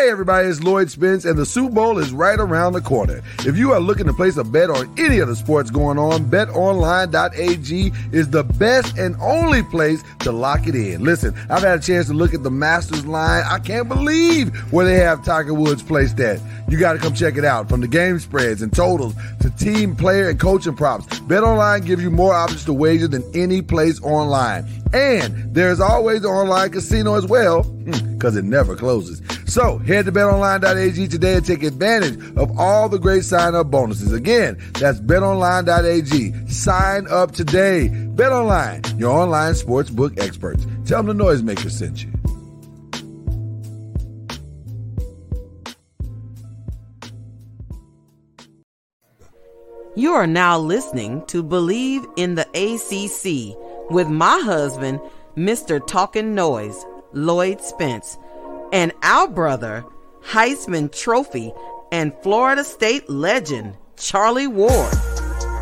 Hey everybody, it's Lloyd Spence, and the Super Bowl is right around the corner. If you are looking to place a bet on any of the sports going on, betonline.ag is the best and only place to lock it in. Listen, I've had a chance to look at the Masters line. I can't believe where they have Tiger Woods placed at. You got to come check it out. From the game spreads and totals to team, player, and coaching props, BetOnline gives you more options to wager than any place online. And there's always online casino as well, hmm, because it never closes. So head to betonline.ag today and take advantage of all the great sign up bonuses. Again, that's betonline.ag. Sign up today. BetOnline, your online sportsbook experts. Tell them the noisemaker sent you. You are now listening to Believe in the ACC with my husband, Mr. Talking Noise, Lloyd Spence, and our brother, Heisman Trophy and Florida State legend, Charlie Ward.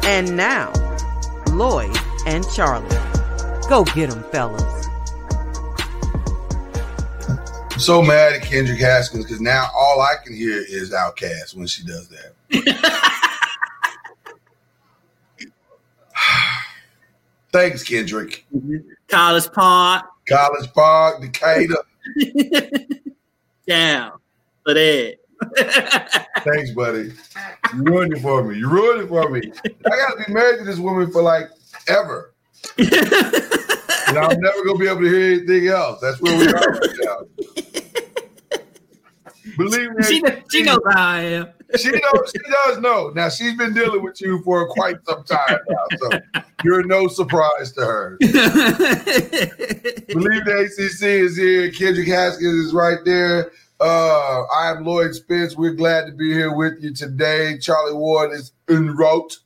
And now, Lloyd and Charlie. Go get 'em, fellas. I'm so mad at Kendrick Haskins because now all I can hear is OutKast when she does that. Thanks, Kendrick. College Park. College Park, Decatur. Down for that. Thanks, buddy. You ruined it for me. You ruined it for me. I gotta be married to this woman for like ever. and I'm never gonna be able to hear anything else. That's where we are right now. Believe me, She, she knows how I am. She knows she does know. Now she's been dealing with you for quite some time now, so you're no surprise to her. Believe the ACC is here. Kendrick Haskins is right there. Uh, I'm Lloyd Spence. We're glad to be here with you today. Charlie Ward is en route.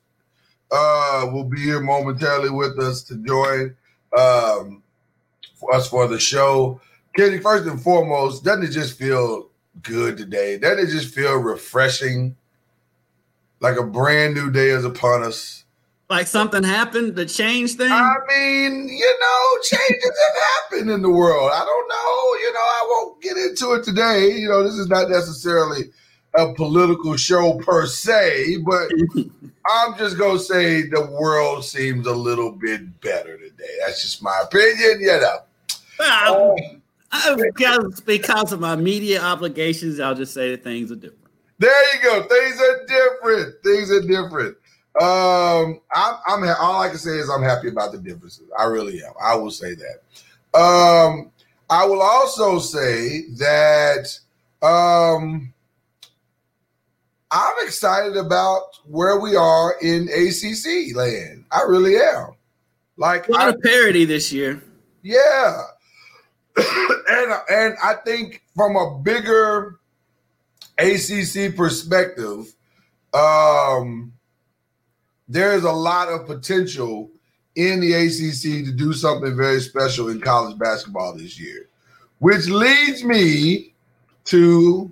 Uh, will be here momentarily with us to join um, for us for the show. Kendrick, first and foremost, doesn't it just feel good today? Doesn't it just feel refreshing? Like a brand new day is upon us. like something happened to change things. I mean, you know, changes have happened in the world. I don't know. You know, I won't get into it today. You know, this is not necessarily a political show per se, but I'm just gonna say the world seems a little bit better today. That's just my opinion. You know. I- um, because, because of my media obligations, I'll just say that things are different. There you go. Things are different. Things are different. Um, I'm, I'm ha- all I can say is I'm happy about the differences. I really am. I will say that. Um, I will also say that um, I'm excited about where we are in ACC land. I really am. Like, A lot I, of parity this year. yeah, and and I think from a bigger ACC perspective, um, there is a lot of potential in the ACC to do something very special in college basketball this year, which leads me to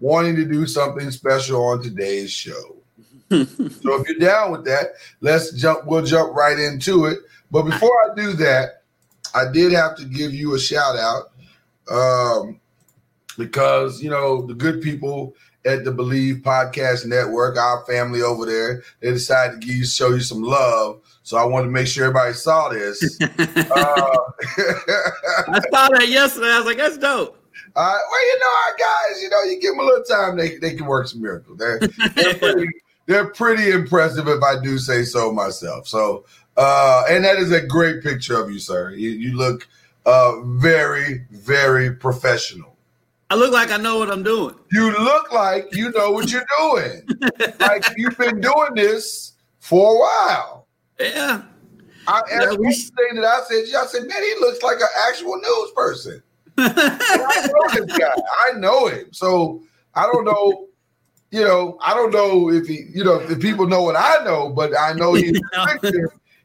wanting to do something special on today's show. so if you're down with that, let's jump. We'll jump right into it. But before I do that, I did have to give you a shout out um, because you know the good people at the Believe Podcast Network, our family over there, they decided to give you, show you some love. So I wanted to make sure everybody saw this. uh, I saw that yesterday. I was like, that's dope. Uh, well, you know, our guys, you know, you give them a little time, they, they can work some miracles. They're, they're, pretty, they're pretty impressive, if I do say so myself. So, uh, and that is a great picture of you, sir. You, you look uh, very, very professional. I look like I know what I'm doing. You look like you know what you're doing. like you've been doing this for a while. Yeah. I, we- one thing that I said. I said, man, he looks like an actual news person. I know this guy. I know him. So I don't know. You know, I don't know if he, you know, if people know what I know, but I know he,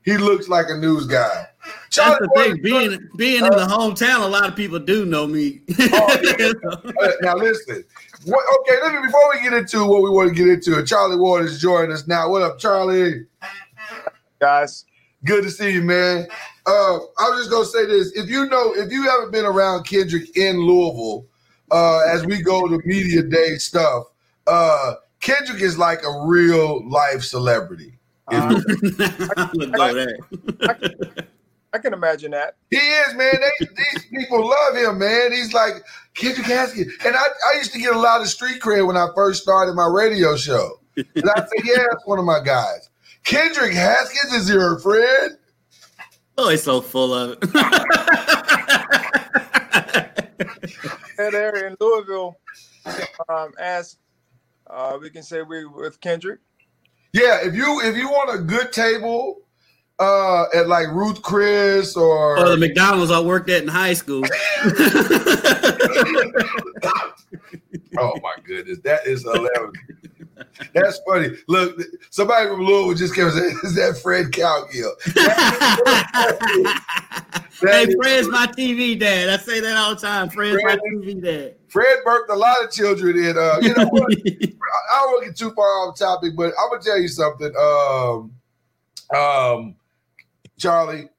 he looks like a news guy. That's Charlie the thing. Being being in the hometown, a lot of people do know me. Uh, now listen. What, okay, let me before we get into what we want to get into. Charlie Ward is joining us now. What up, Charlie? guys. Good to see you, man. Uh, I was just gonna say this: if you know, if you haven't been around Kendrick in Louisville, uh, as we go to media day stuff, uh, Kendrick is like a real life celebrity. I'm gonna go there. I can imagine that. He is, man. They, these people love him, man. He's like Kendrick Haskins. And I, I used to get a lot of street cred when I first started my radio show. And I said, yeah, that's one of my guys. Kendrick Haskins is your friend? Oh, he's so full of it. And there in Louisville, um, as uh, we can say we with Kendrick. Yeah, if you if you want a good table uh at like Ruth Chris or or the McDonald's I worked at in high school. Oh my goodness, that is hilarious. That's funny. Look, somebody from Louisville just came and said, "Is that Fred Cowgill?" hey, Fred's my TV dad. I say that all the time. Fred's my TV dad. Fred birthed a lot of children in. Uh, you know what? I don't want to get too far off topic, but I'm gonna tell you something. Um, um, Charlie,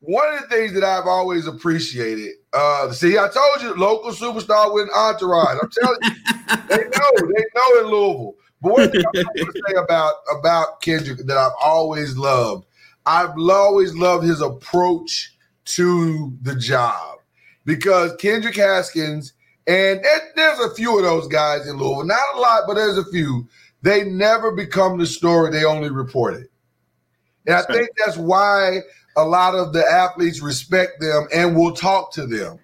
one of the things that I've always appreciated. Uh, see, I told you, local superstar with an entourage. I'm telling you, they know, they know in Louisville. But one thing I want to say about about Kendrick that I've always loved, I've always loved his approach to the job because Kendrick Haskins and there- there's a few of those guys in Louisville, not a lot, but there's a few. They never become the story; they only report it. And I think that's why a lot of the athletes respect them and will talk to them.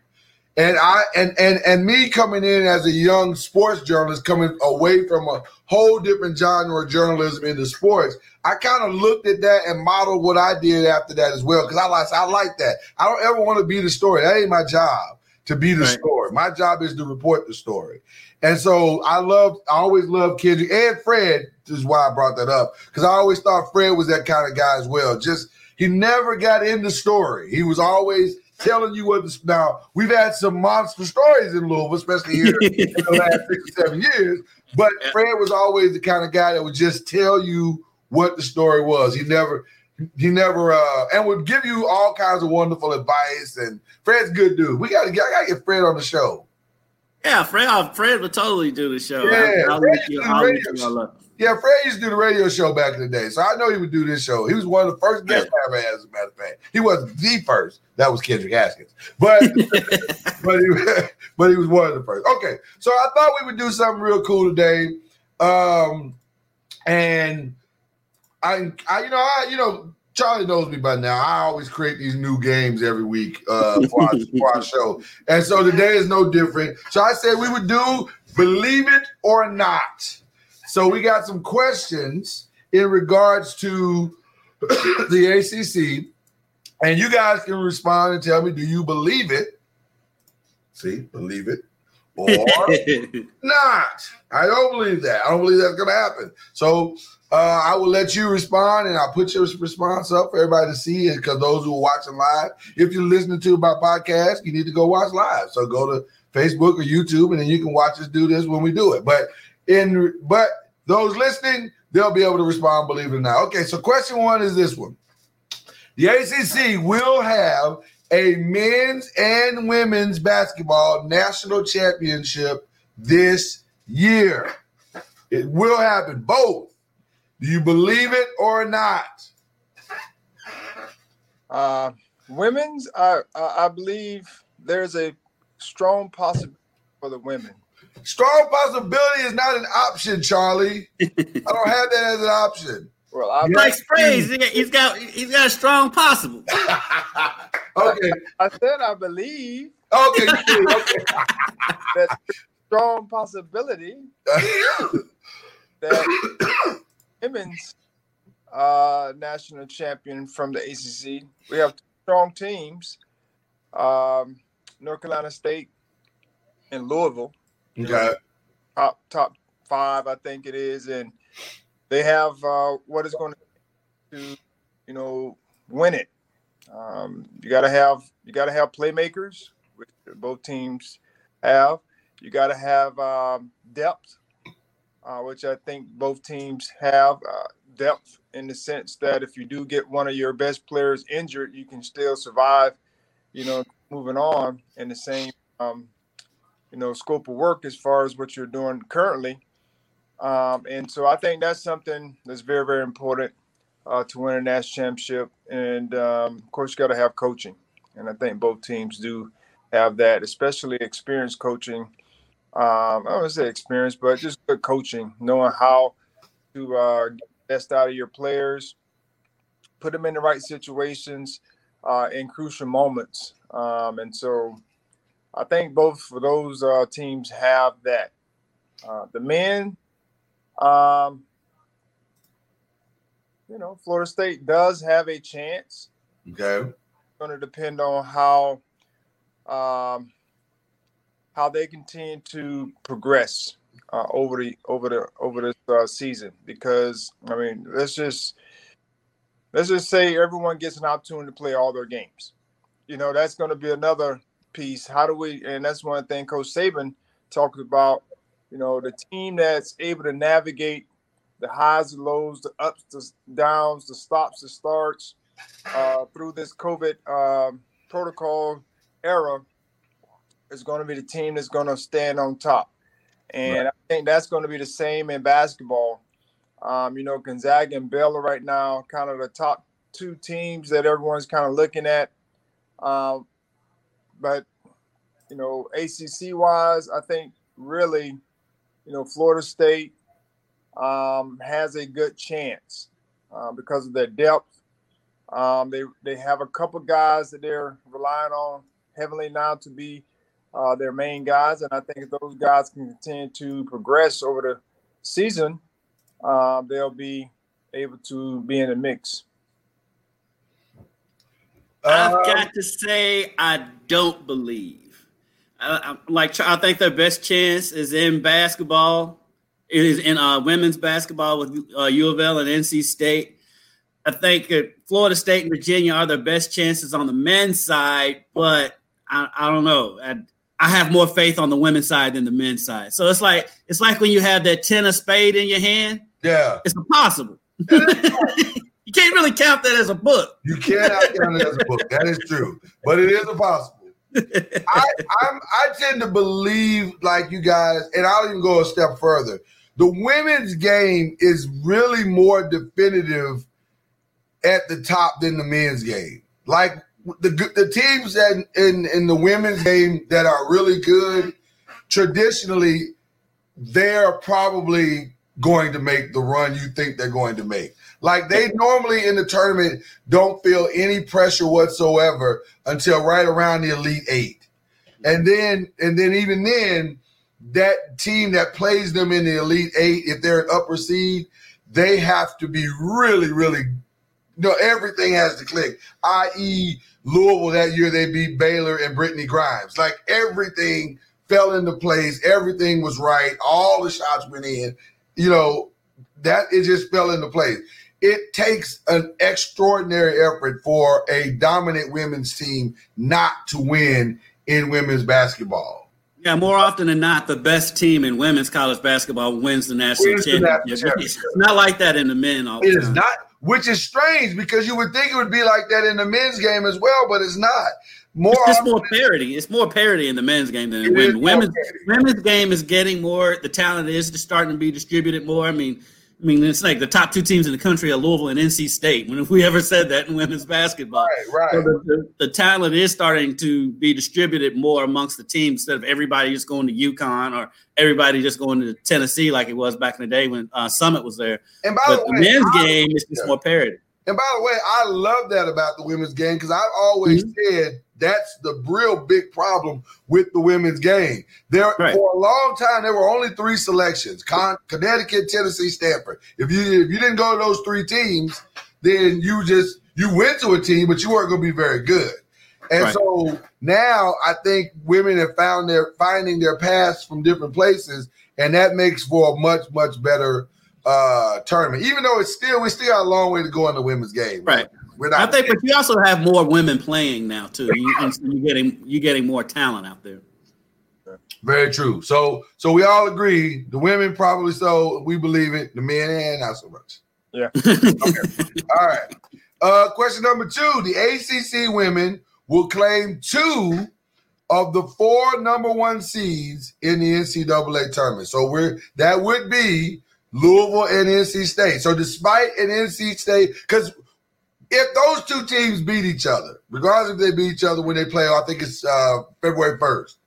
And I and and and me coming in as a young sports journalist, coming away from a whole different genre of journalism into sports, I kind of looked at that and modeled what I did after that as well. Because I like I like that. I don't ever want to be the story. That ain't my job to be the Right. story. My job is to report the story. And so I love, I always loved Kendrick and Fred. Is why I brought that up because I always thought Fred was that kind of guy as well. Just he never got in the story. He was always telling you what. The, now we've had some monster stories in Louisville, especially here in the last six or seven years. But Fred was always the kind of guy that would just tell you what the story was. He never, he never, uh, and would give you all kinds of wonderful advice. And Fred's a good dude. We got to get, I got to get Fred on the show. Yeah, Fred. oh, Fred would totally do the show. Yeah, I'll, I'll Fred you. used to do let radio you all up. Yeah, Fred used to do the radio show back in the day, so I know he would do this show. He was one of the first guests I ever had, as a matter of fact. He wasn't the first. That was Kendrick Haskins, but but he, but he was one of the first. Okay, so I thought we would do something real cool today, um, and I, I, you know, I, you know, Charlie knows me by now. I always create these new games every week uh, for, our, for our show, and so today is no different. So I said we would do believe it or not. So we got some questions in regards to the ACC, and you guys can respond and tell me, do you believe it? See, believe it or not. I don't believe that. I don't believe that's going to happen. So uh, I will let you respond, and I'll put your response up for everybody to see. Because those who are watching live, if you're listening to my podcast, you need to go watch live. So go to Facebook or YouTube, and then you can watch us do this when we do it. But in but those listening, they'll be able to respond. Believe it or not. Okay. So question one is this one: The ACC will have a men's and women's basketball national championship this year. It will happen both. Do you believe it or not? Uh, women's, I, I I believe there's a strong possibility for the women. Strong possibility is not an option, Charlie. I don't have that as an option. Well, I, Like sprays, he- he's got he's got a strong possible. okay. I said I believe Okay. good, okay. that strong possibility that women's uh, national champion from the ACC. We have strong teams, um, North Carolina State and Louisville. okay. top top five, I think it is, and they have uh, what is going to, you know, win it. Um, you got to have you got to have playmakers, which both teams have. You got to have um, depth, uh, which I think both teams have uh, depth in the sense that if you do get one of your best players injured, you can still survive. You know, moving on in the same um, you know scope of work as far as what you're doing currently. Um, and so I think that's something that's very very important uh, to win a national championship. And um, of course, you got to have coaching, and I think both teams do have that, especially experienced coaching. Um, I don't say experience, but just good coaching, knowing how to uh, get the best out of your players, put them in the right situations uh, in crucial moments. Um, and so I think both of those uh, teams have that. Uh, the men, um, you know, Florida State does have a chance. Okay. It's going to depend on how um, how they continue to progress uh, over the over the over this uh, season. Because I mean, let's just let's just say everyone gets an opportunity to play all their games. You know, that's going to be another piece. How do we? And that's one thing Coach Saban talks about. You know, the team that's able to navigate the highs and lows, the ups, the downs, the stops, the starts uh, through this COVID um, protocol era is going to be the team that's going to stand on top. And right. I think that's going to be the same in basketball. Um, you know, Gonzaga and Baylor right now, kind of the top two teams that everyone's kind of looking at. Um, but, you know, ACC wise, I think really, you know, Florida State um, has a good chance uh, because of their depth. Um, they, they have a couple guys that they're relying on heavily now to be uh, their main guys. And I think if those guys can continue to progress over the season, uh, they'll be able to be in the mix. I've um, got to say, I don't believe. I, I, like I think their best chance is in basketball. It is in uh, women's basketball with uh, U of L and NC State. I think Florida State and Virginia are their best chances on the men's side, but I, I don't know. I, I have more faith on the women's side than the men's side. So it's like it's like when you have that ten of spade in your hand. Yeah, it's impossible. you can't really count that as a book. You cannot count it as a book. That is true, but it is impossible. I I'm, I tend to believe like you guys, and I'll even go a step further. The women's game is really more definitive at the top than the men's game. Like the the teams that in in the women's game that are really good, traditionally, they're probably going to make the run you think they're going to make. Like they normally in the tournament don't feel any pressure whatsoever until right around the elite eight, and then and then even then, that team that plays them in the elite eight, if they're an upper seed, they have to be really really no, everything has to click. I.e., Louisville that year they beat Baylor and Brittney Griner. Like everything fell into place. Everything was right. All the shots went in. You know, that it just fell into place. It takes an extraordinary effort for a dominant women's team not to win in women's basketball. Yeah, more often than not, the best team in women's college basketball wins the national wins championship. The national championship. It's not like that in the men. All the it is not which is strange because you would think it would be like that in the men's game as well, but it's not. More it's just more parity. It's more parity in the men's game than the women. Women's, women's game is getting more. The talent is just starting to be distributed more. I mean, I mean, it's like the top two teams in the country are Louisville and NC State. When have we ever said that in women's basketball? Right, right. So the, the, the, talent is starting to be distributed more amongst the teams instead of everybody just going to UConn or everybody just going to Tennessee like it was back in the day when uh, Summitt was there. And by but the, way, the men's I, game is just yeah. more parity. And by the way, I love that about the women's game because I've always mm-hmm. said that's the real big problem with the women's game. There right. for a long time there were only three selections: Con- Connecticut, Tennessee, Stanford. If you if you didn't go to those three teams, then you just you went to a team, but you weren't going to be very good. And right. so now I think women have found their finding their paths from different places, and that makes for a much much better uh tournament. Even though it's still we still got a long way to go in the women's game. Right. I think, but you also have more women playing now too. You, are getting you're getting more talent out there. Very true. So so we all agree. The women probably so we believe it. The men and not so much. Yeah. okay. All right. Uh, question number two: The ACC women will claim two of the four number one seeds in the NCAA tournament. So we're that would be Louisville and NC State. So despite an NC State, because if those two teams beat each other, regardless if they beat each other when they play, I think it's uh, February first.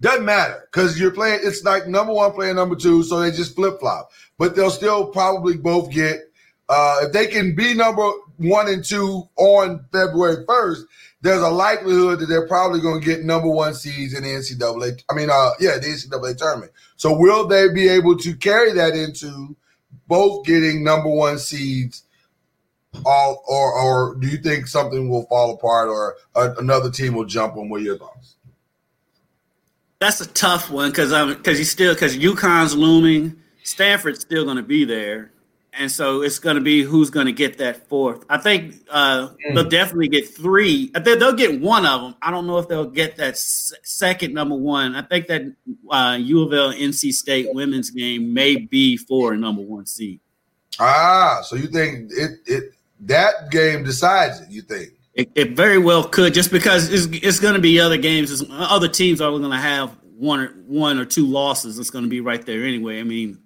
Doesn't matter because you're playing. It's like number one playing number two, so they just flip flop. But they'll still probably both get uh, if they can be number one and two on February first. There's a likelihood that they're probably going to get number one seeds in the NCAA. I mean, uh, yeah, the NCAA tournament. So will they be able to carry that into both getting number one seeds? All or or do you think something will fall apart or a, another team will jump on? What are your thoughts? That's a tough one because I'm because you still because UConn's looming, Stanford's still going to be there, and so it's going to be who's going to get that fourth. I think uh, mm. they'll definitely get three. I think they'll get one of them. I don't know if they'll get that s- second number one. I think that uh, U of L NC State women's game may be for a number one seed. Ah, so you think it it that game decides it? You think? It, it, very well could, just because it's, it's going to be other games. Other teams are going to have one or one or two losses. It's going to be right there anyway. I mean,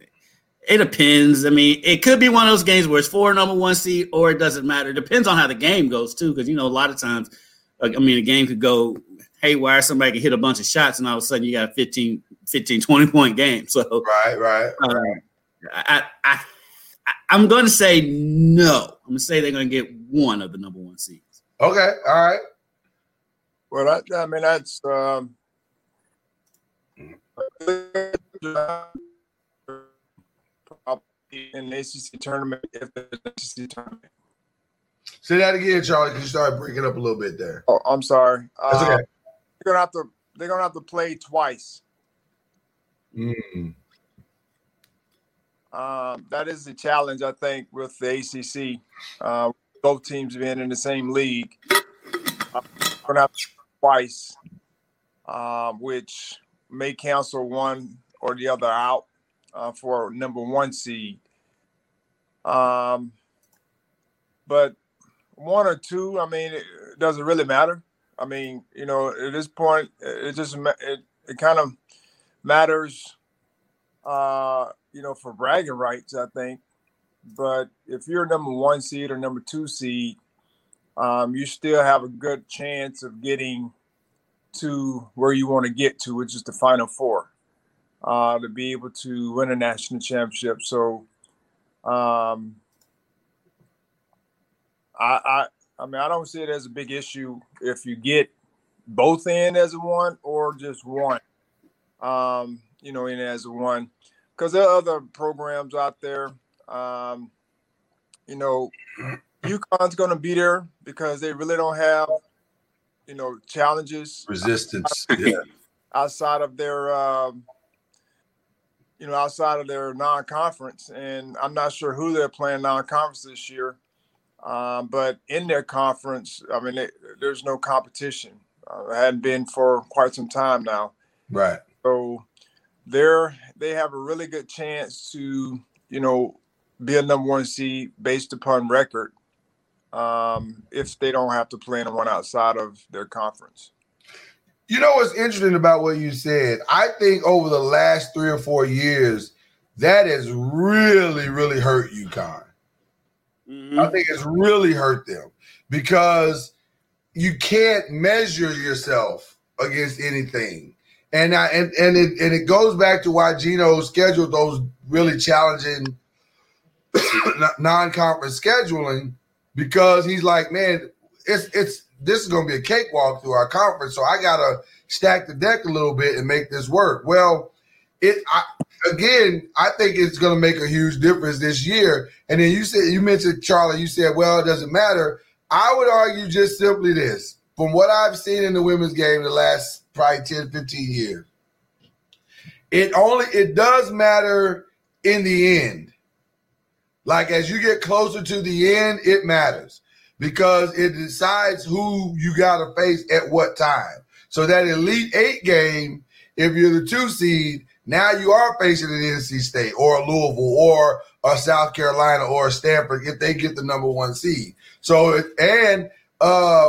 it depends. I mean, it could be one of those games where it's for number one seed, or it doesn't matter. It depends on how the game goes too, because you know a lot of times, I mean, a game could go haywire. Somebody can hit a bunch of shots, and all of a sudden you got a 15, 15 20 point game. So right, right. Uh, I, I, I'm going to say no. I'm going to say they're going to get one of the number one seeds. Okay, all right. Well, I, I mean that's um, in the ACC tournament if the ACC tournament. Say that again, Charlie, because you started breaking up a little bit there. Oh, I'm sorry. That's okay. Uh, they're gonna have to. They're gonna have to play twice. Mm. Um, that is the challenge, I think, with the ACC. Uh, both teams being in the same league. Uh, going twice, uh, which may cancel one or the other out uh, for number one seed. Um, but one or two, I mean, it doesn't really matter. I mean, you know, at this point, it just it, it kind of matters, uh, you know, for bragging rights. I think but if you're number one seed or number two seed, um, you still have a good chance of getting to where you want to get to, which is the final four, uh, to be able to win a national championship. So, um, I, I, I mean, I don't see it as a big issue if you get both in as a one or just one, um, you know, in as a one, because there are other programs out there um, you know, UConn's going to be there because they really don't have, you know, challenges, resistance, outside, yeah. outside of their, um, you know, outside of their non-conference, and I'm not sure who they're playing non-conference this year. Um, but in their conference, I mean, they, there's no competition. Uh, it hadn't been for quite some time now. Right. So they're they have a really good chance to, you know, be a number one seed based upon record um, if they don't have to play anyone outside of their conference. You know what's interesting about what you said? I think over the last three or four years, that has really, really hurt UConn. Mm-hmm. I think it's really hurt them because you can't measure yourself against anything. And I, and and it and it goes back to why Gino scheduled those really challenging non-conference scheduling because he's like, man, it's it's this is going to be a cakewalk through our conference, so I got to stack the deck a little bit and make this work. Well, it I, again, I think it's going to make a huge difference this year. And then you said you mentioned Charlie, you said, well, it doesn't matter. I would argue just simply this: from what I've seen in the women's game the last probably 10, 15 years, it only it does matter in the end like as you get closer to the end, it matters because it decides who you got to face at what time. So that Elite Eight game if you're the two seed, now you are facing an NC State or a Louisville or a South Carolina or a Stanford if they get the number one seed. So and uh,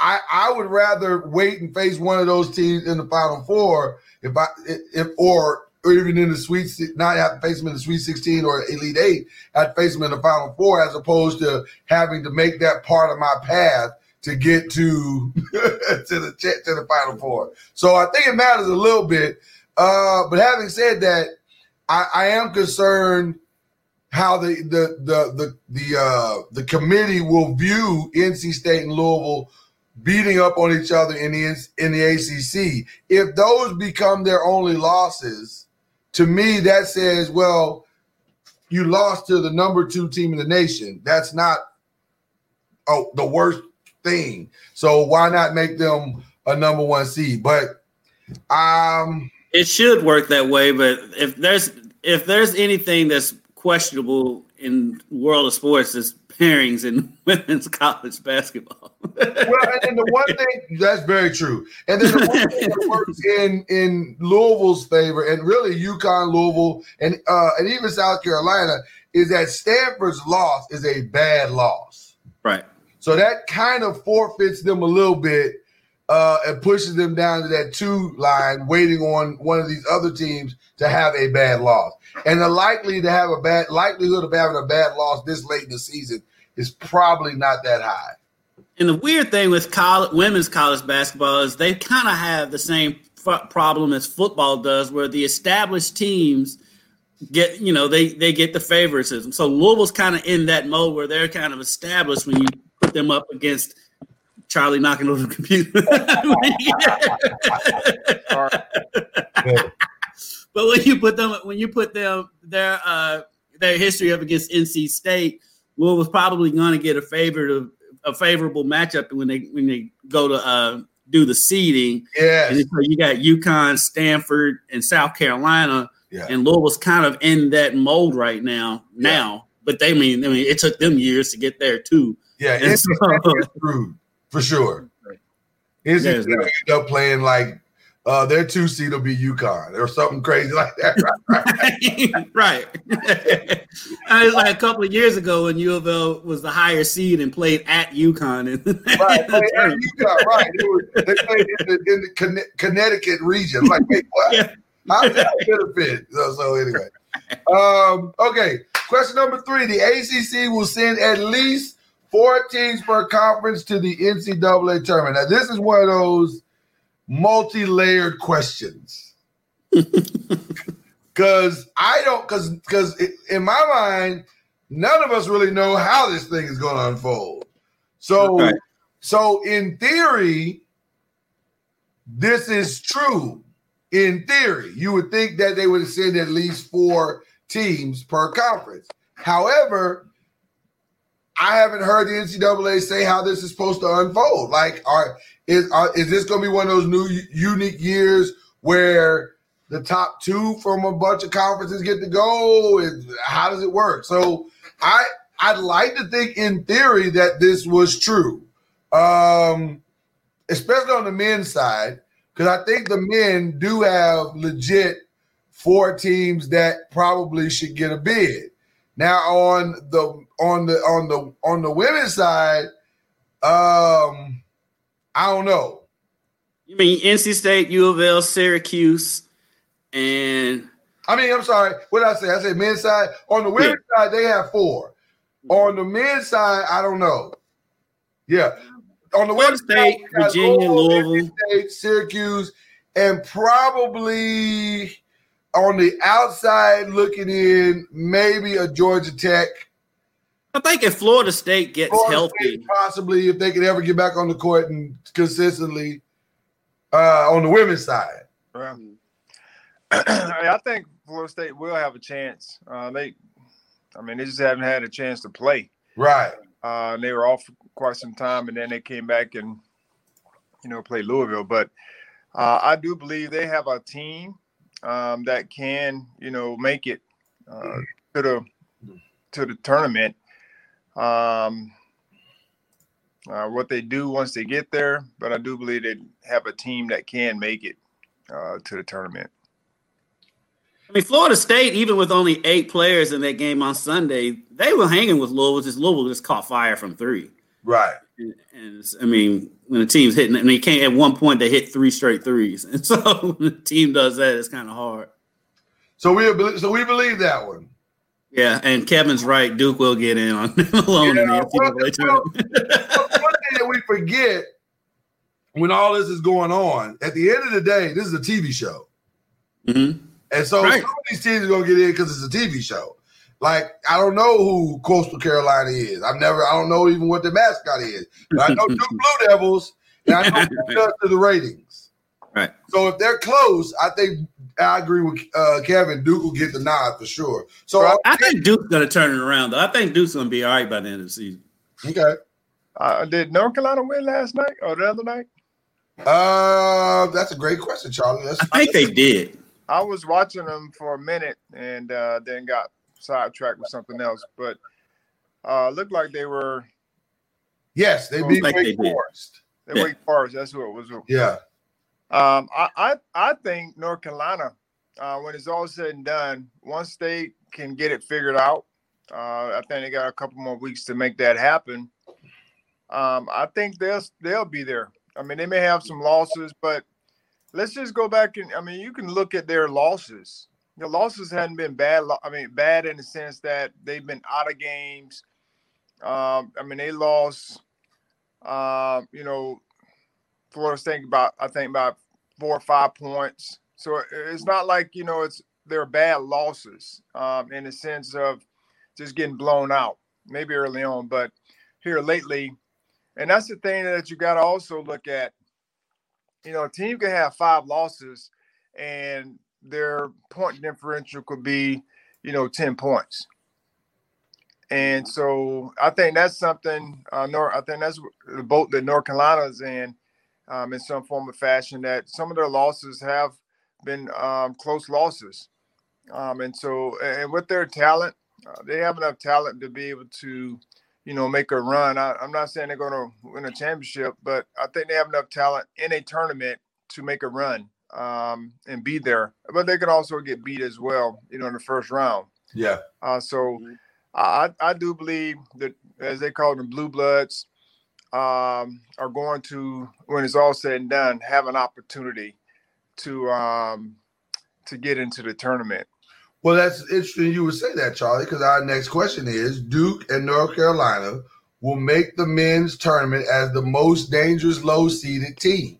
I I would rather wait and face one of those teams in the Final Four if I if or or even in the sweet not have to face them in the sweet 16 or elite eight i'd face them in the final four as opposed to having to make that part of my path to get to to the to the final four. So i think it matters a little bit. Uh, but having said that I, I am concerned how the the the the the uh, the committee will view NC State and Louisville beating up on each other in the in the ACC. If those become their only losses, to me that says, well, you lost to the number two team in the nation. That's not oh the worst thing. So why not make them a number one seed? But um, it should work that way. But if there's if there's anything that's questionable in world of sports, it's pairings in women's college basketball. well, and the one thing that's very true, and then the one thing that works in in Louisville's favor, and really UConn, Louisville, and uh, and even South Carolina, is that Stanford's loss is a bad loss. Right. So that kind of forfeits them a little bit uh, and pushes them down to that two line, waiting on one of these other teams to have a bad loss. And the likely to have a bad likelihood of having a bad loss this late in the season is probably not that high. And the weird thing with college, women's college basketball is they kind of have the same f- problem as football does, where the established teams get, you know, they they get the favoritism. So Louisville's kind of in that mode where they're kind of established when you put them up against Charlie knocking over the computer. but when you put them when you put them their uh their history up against NC State, Will was probably going to get a favorable a favorable matchup when they when they go to uh do the seeding. Yeah. so you got UConn, Stanford, and South Carolina. Yeah. And Louisville's kind of in that mold right now. Now, yeah. but they mean I mean it took them years to get there too. Yeah, it's screwed for sure. Is yeah, gonna end up playing like uh, their two seed will be UConn or something crazy like that. Right. right. I was like a couple of years ago when U of L was the higher seed and played at UConn. And right. Played at UConn, right. They, they played in the, in the Connecticut region. Like, wait, what? Yeah. How did that benefit? So, so anyway. Um, okay. Question number three. The ACC will send at least four teams per conference to the NCAA tournament. Now, this is one of those multi-layered questions. Cause I don't cause because in my mind, none of us really know how this thing is gonna unfold. So okay. so in theory, this is true. In theory, you would think that they would send at least four teams per conference. However, I haven't heard the NCAA say how this is supposed to unfold. Like, are is are, is this going to be one of those new unique years where the top two from a bunch of conferences get to go? Is, how does it work? So, I I'd like to think in theory that this was true, um, especially on the men's side, because I think the men do have legit four teams that probably should get a bid. Now on the on the on the on the women's side, um, I don't know. You mean NC State, U of L, Syracuse, and I mean, I'm sorry. What did I say? I said men's side. On the women's yeah. side, they have four. On the men's side, I don't know. Yeah. On the women's side, Virginia, Louisville, State, Syracuse, and probably on the outside looking in, maybe a Georgia Tech. I think if Florida State gets Florida healthy, State possibly if they could ever get back on the court and consistently uh, on the women's side. Right. I think Florida State will have a chance. Uh, they, I mean, they just haven't had a chance to play. Right. Uh, they were off for quite some time, and then they came back and you know played Louisville. But uh, I do believe they have a team um, that can you know make it uh, to the to the tournament. Um, uh, what they do once they get there, but I do believe they have a team that can make it uh, to the tournament. I mean, Florida State, even with only eight players in that game on Sunday, they were hanging with Louisville. Just Louisville just caught fire from three. Right. And, and I mean, when the team's hitting, and they can't at one point they hit three straight threes, and so when the team does that, it's kind of hard. So we so we believe that one. Yeah, and Kevin's right. Duke will get in on them alone Yeah, in the well, tournament. One thing that we forget when all this is going on, at the end of the day, this is a TV show. Mhm. And so Right. some of these teams are gonna get in because it's a TV show. Like I don't know who Coastal Carolina is. I've never. I don't know even what the mascot is. But I know Duke Blue Devils, and I know who does to the ratings. Right. So if they're close, I think I agree with uh, Kevin. Duke will get the nod for sure. So I think Duke's going to turn it around, though. I think Duke's going to be all right by the end of the season. okay. Uh, did North Carolina win last night or the other night? Uh, that's a great question, Charlie. That's, I think they did. I was watching them for a minute and uh, then got sidetracked with something else, but uh, looked like they were yes, they beat Like Wake did. Forest. they Yeah. Wake Forest. That's who it was. Yeah. Um, I, I I think North Carolina, uh, when it's all said and done, once they can get it figured out, uh, I think they got a couple more weeks to make that happen. Um, I think they'll they'll be there. I mean, they may have some losses, but let's just go back and I mean, you can look at their losses. The losses hadn't been bad. I mean, bad in the sense that they've been out of games. Um, I mean, they lost. Um, you know, Florida State about I think about four or five points. So it's not like you know it's they're bad losses um, in the sense of just getting blown out. Maybe early on, but here lately, and that's the thing that you got to also look at. You know, a team can have five losses, and their point differential could be, you know, ten points. And so I think that's something. Uh, North, I think that's the boat that North Carolina's in, um, in some form or fashion. That some of their losses have been um, close losses, um, and so and with their talent, uh, they have enough talent to be able to, you know, make a run. I, I'm not saying they're going to win a championship, but I think they have enough talent in a tournament to make a run um, and be there. But they can also get beat as well, you know, in the first round. Yeah. Uh, so I, I do believe that, as they call them, blue bloods um, are going to, when it's all said and done, have an opportunity to um, to get into the tournament. Well, that's interesting you would say that, Charlie, because our next question is Duke and North Carolina will make the men's tournament as the most dangerous low seeded teams.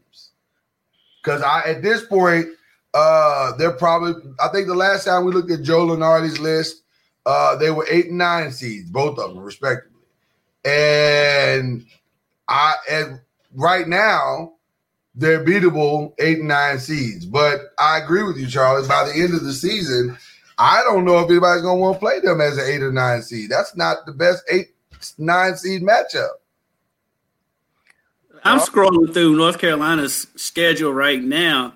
Because I at this point, uh, they're probably I think the last time we looked at Joe Lunardi's list, uh, they were eight and nine seeds, both of them respectively. And I and right now they're beatable eight and nine seeds. But I agree with you, Charlie. By the end of the season, I don't know if anybody's gonna want to play them as an eight or nine seed. That's not the best eight nine seed matchup. I'm scrolling through North Carolina's schedule right now.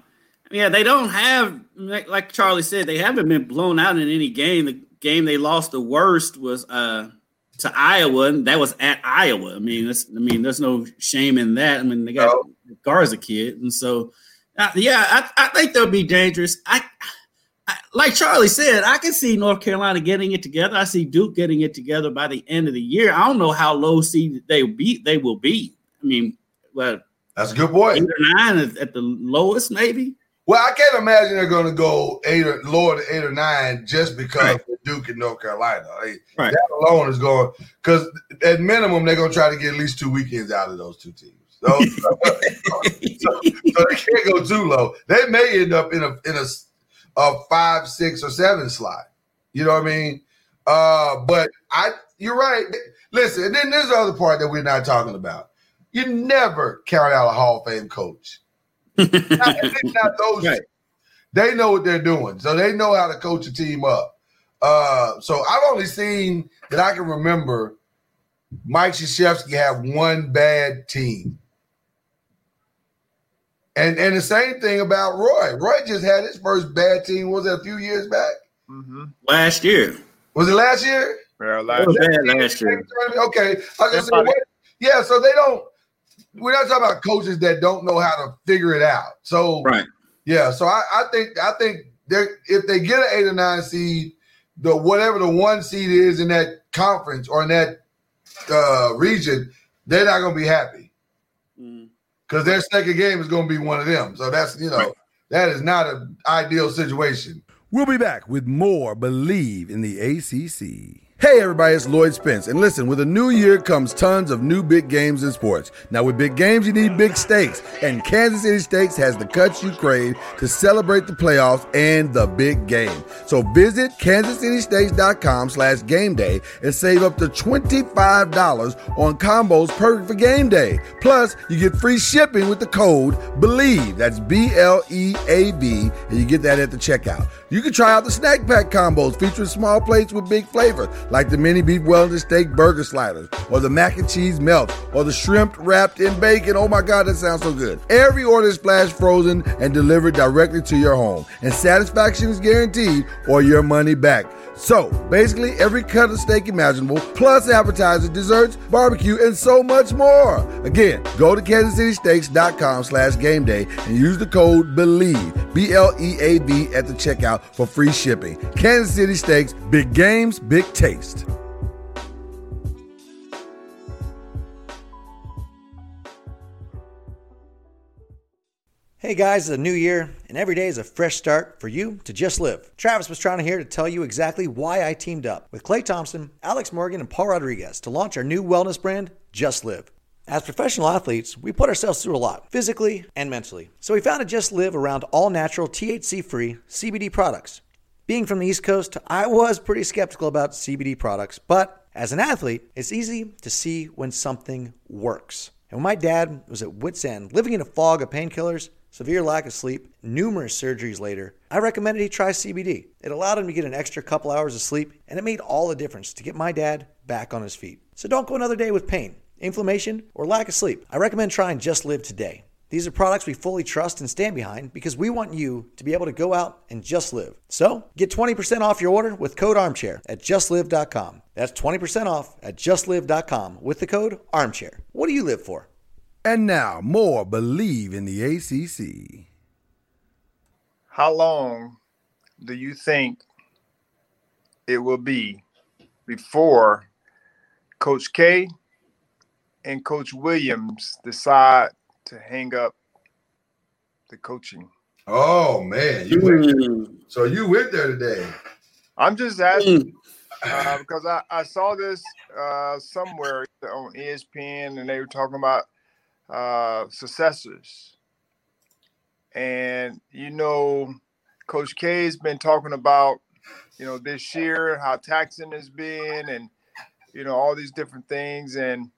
Yeah, they don't have like, Charlie said, they haven't been blown out in any game. The game they lost the worst was uh to Iowa, and that was at Iowa. I mean, that's I mean, there's no shame in that. I mean, they got Garza kid, and so uh, yeah, I, I think they'll be dangerous. I, I like Charlie said, I can see North Carolina getting it together. I see Duke getting it together by the end of the year. I don't know how low seed they be they will be. I mean, well, That's a good point. eight or nine at, at the lowest, maybe. Well, I can't imagine they're going to go eight or lower than eight or nine just because Right. of Duke and North Carolina. Like, Right. That alone is going because at minimum they're going to try to get at least two weekends out of those two teams. So, so, so they can't go too low. They may end up in a in a, a five, six, or seven slot. You know what I mean? Uh, but I, you're right. Listen, and then there's the other part that we're not talking about. You never count out a Hall of Fame coach. Not, not those. Right. They know what they're doing, so they know how to coach a team up. Uh, so I've only seen that I can remember Mike Krzyzewski have one bad team. And and the same thing about Roy. Roy just had his first bad team. Was it a few years back? Mm-hmm. Last year, Was it last year? Yeah, it last was bad last year. Okay. I was gonna say, what- yeah, so they don't we're not talking about coaches that don't know how to figure it out. So Right. Yeah, so I, I think I think they if they get an eight or nine seed, the whatever the one seed is in that conference or in that uh, region, they're not going to be happy because mm. their second game is going to be one of them. So that's you know that is not an ideal situation. We'll be back with more Believe in the ACC. Hey everybody, it's Lloyd Spence. And listen, with a new year comes tons of new big games in sports. Now with big games, you need big stakes. And Kansas City Steaks has the cuts you crave to celebrate the playoffs and the big game. So visit kansascitysteaks.com slash game day and save up to $25 on combos perfect for game day. Plus, you get free shipping with the code BLEAV. That's B-L-E-A-V. And you get that at the checkout. You can try out the snack pack combos featuring small plates with big flavor like the mini beef Wellington steak burger sliders, or the mac and cheese melt, or the shrimp wrapped in bacon. Oh my God, that sounds so good. Every order is flash frozen and delivered directly to your home, and satisfaction is guaranteed or your money back. So, basically, every cut of steak imaginable, plus appetizers, desserts, barbecue, and so much more. Again, go to kansascitysteaks.com slash game day and use the code BLEAV, B-L-E-A-V, at the checkout for free shipping. Kansas City Steaks, big games, big taste. Hey guys, a new year, and every day is a fresh start for you to just live. Travis Pastrana here to tell you exactly why I teamed up with Klay Thompson, Alex Morgan, and Paul Rodriguez to launch our new wellness brand, Just Live. As professional athletes, we put ourselves through a lot, physically and mentally. So we founded Just Live around all natural, THC free CBD products. Being from the East Coast, I was pretty skeptical about CBD products, but as an athlete, it's easy to see when something works. And when my dad was at wit's end, living in a fog of painkillers, severe lack of sleep, numerous surgeries later, I recommended he try CBD. It allowed him to get an extra couple hours of sleep, and it made all the difference to get my dad back on his feet. So don't go another day with pain, inflammation, or lack of sleep. I recommend trying Just Live today. These are products we fully trust and stand behind because we want you to be able to go out and just live. So get 20% off your order with code armchair at justlive.com. That's 20% off at justlive.com with the code armchair. What do you live for? And now, more Bleav in the ACC. How long do you think it will be before Coach K and Coach Williams decide to hang up the coaching? Oh man, you went, so you went there today. I'm just asking uh, because I, I saw this uh, somewhere on ESPN and they were talking about uh, successors. And you know, Coach K has been talking about, you know, this year how taxing has been, and you know all these different things, and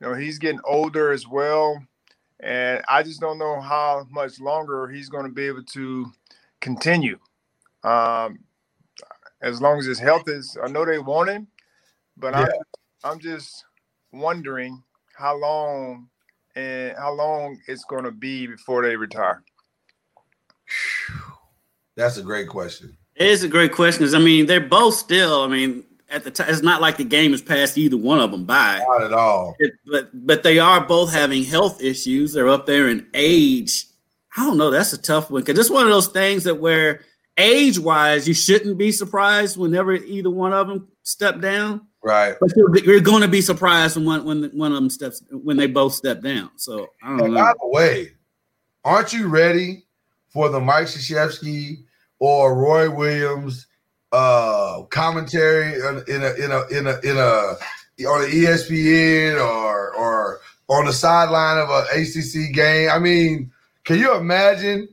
you know he's getting older as well, and I just don't know how much longer he's going to be able to continue. Um, as long as his health is, I know they want him, but yeah. I'm, I'm just wondering how long and how long it's going to be before they retire? That's a great question. It is a great question because I mean they're both still. I mean, at the time, it's not like the game has passed either one of them by. Not at all. It, but but they are both having health issues. They're up there in age. I don't know. That's a tough one because it's one of those things that where age wise you shouldn't be surprised whenever either one of them step down. Right. But you're, you're going to be surprised when one when one of them steps when they both step down. So I don't and know. By the way, aren't you ready for the Mike Krzyzewski or Roy Williams uh commentary in a in a in a in a on the ESPN or or on the sideline of an ACC game? I mean, can you imagine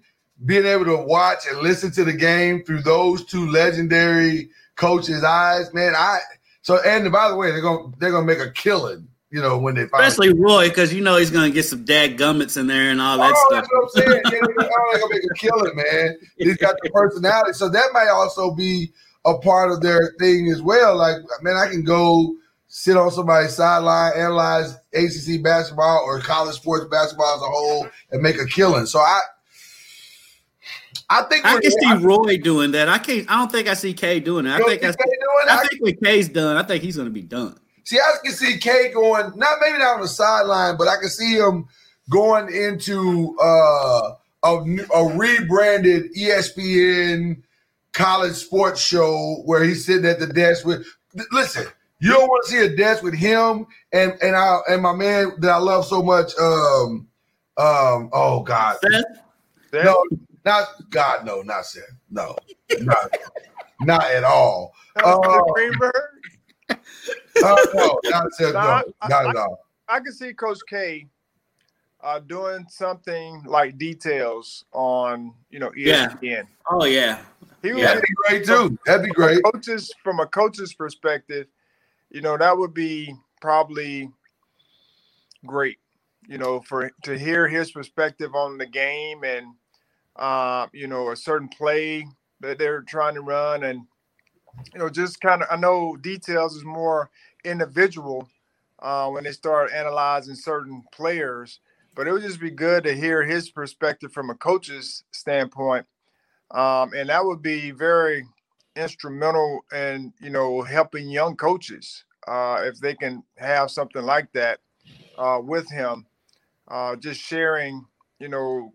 being able to watch and listen to the game through those two legendary coaches' eyes? Man, I so and by the way, they're gonna they're gonna make a killing, you know, when they especially Roy, because you know he's gonna get some dad gummits in there and all that oh, stuff. That's what I'm saying. yeah, oh, they're gonna make a killing, man. He's got the personality, so that might also be a part of their thing as well. Like, man, I can go sit on somebody's sideline, analyze ACC basketball or college sports basketball as a whole, and make a killing. So I I think I can see Roy doing that. I can't. I don't think I see K doing it. I think I, see, I, I think when K's done, I think he's going to be done. See, I can see K going not maybe not on the sideline, but I can see him going into uh a, a rebranded ESPN college sports show where he's sitting at the desk with. Listen, you don't want to see a desk with him and and I and my man that I love so much. Um, um. Oh God. Seth? No, not God. No, not Seth. No, not, not at all. Uh, Greenberg. uh, no, not Seth. No, I- not I- at all. I can see Coach K uh, doing something like details on you know E Yeah. ESPN. Oh yeah. He would Yeah. That'd be great too. That'd be great. coaches from a coach's perspective, you know, that would be probably great, you know, for to hear his perspective on the game and uh, you know, a certain play that they're trying to run and you know, just kind of I know details is more individual uh, when they start analyzing certain players, but it would just be good to hear his perspective from a coach's standpoint. Um, and that would be very instrumental in you know helping young coaches uh, if they can have something like that uh, with him, uh, just sharing you know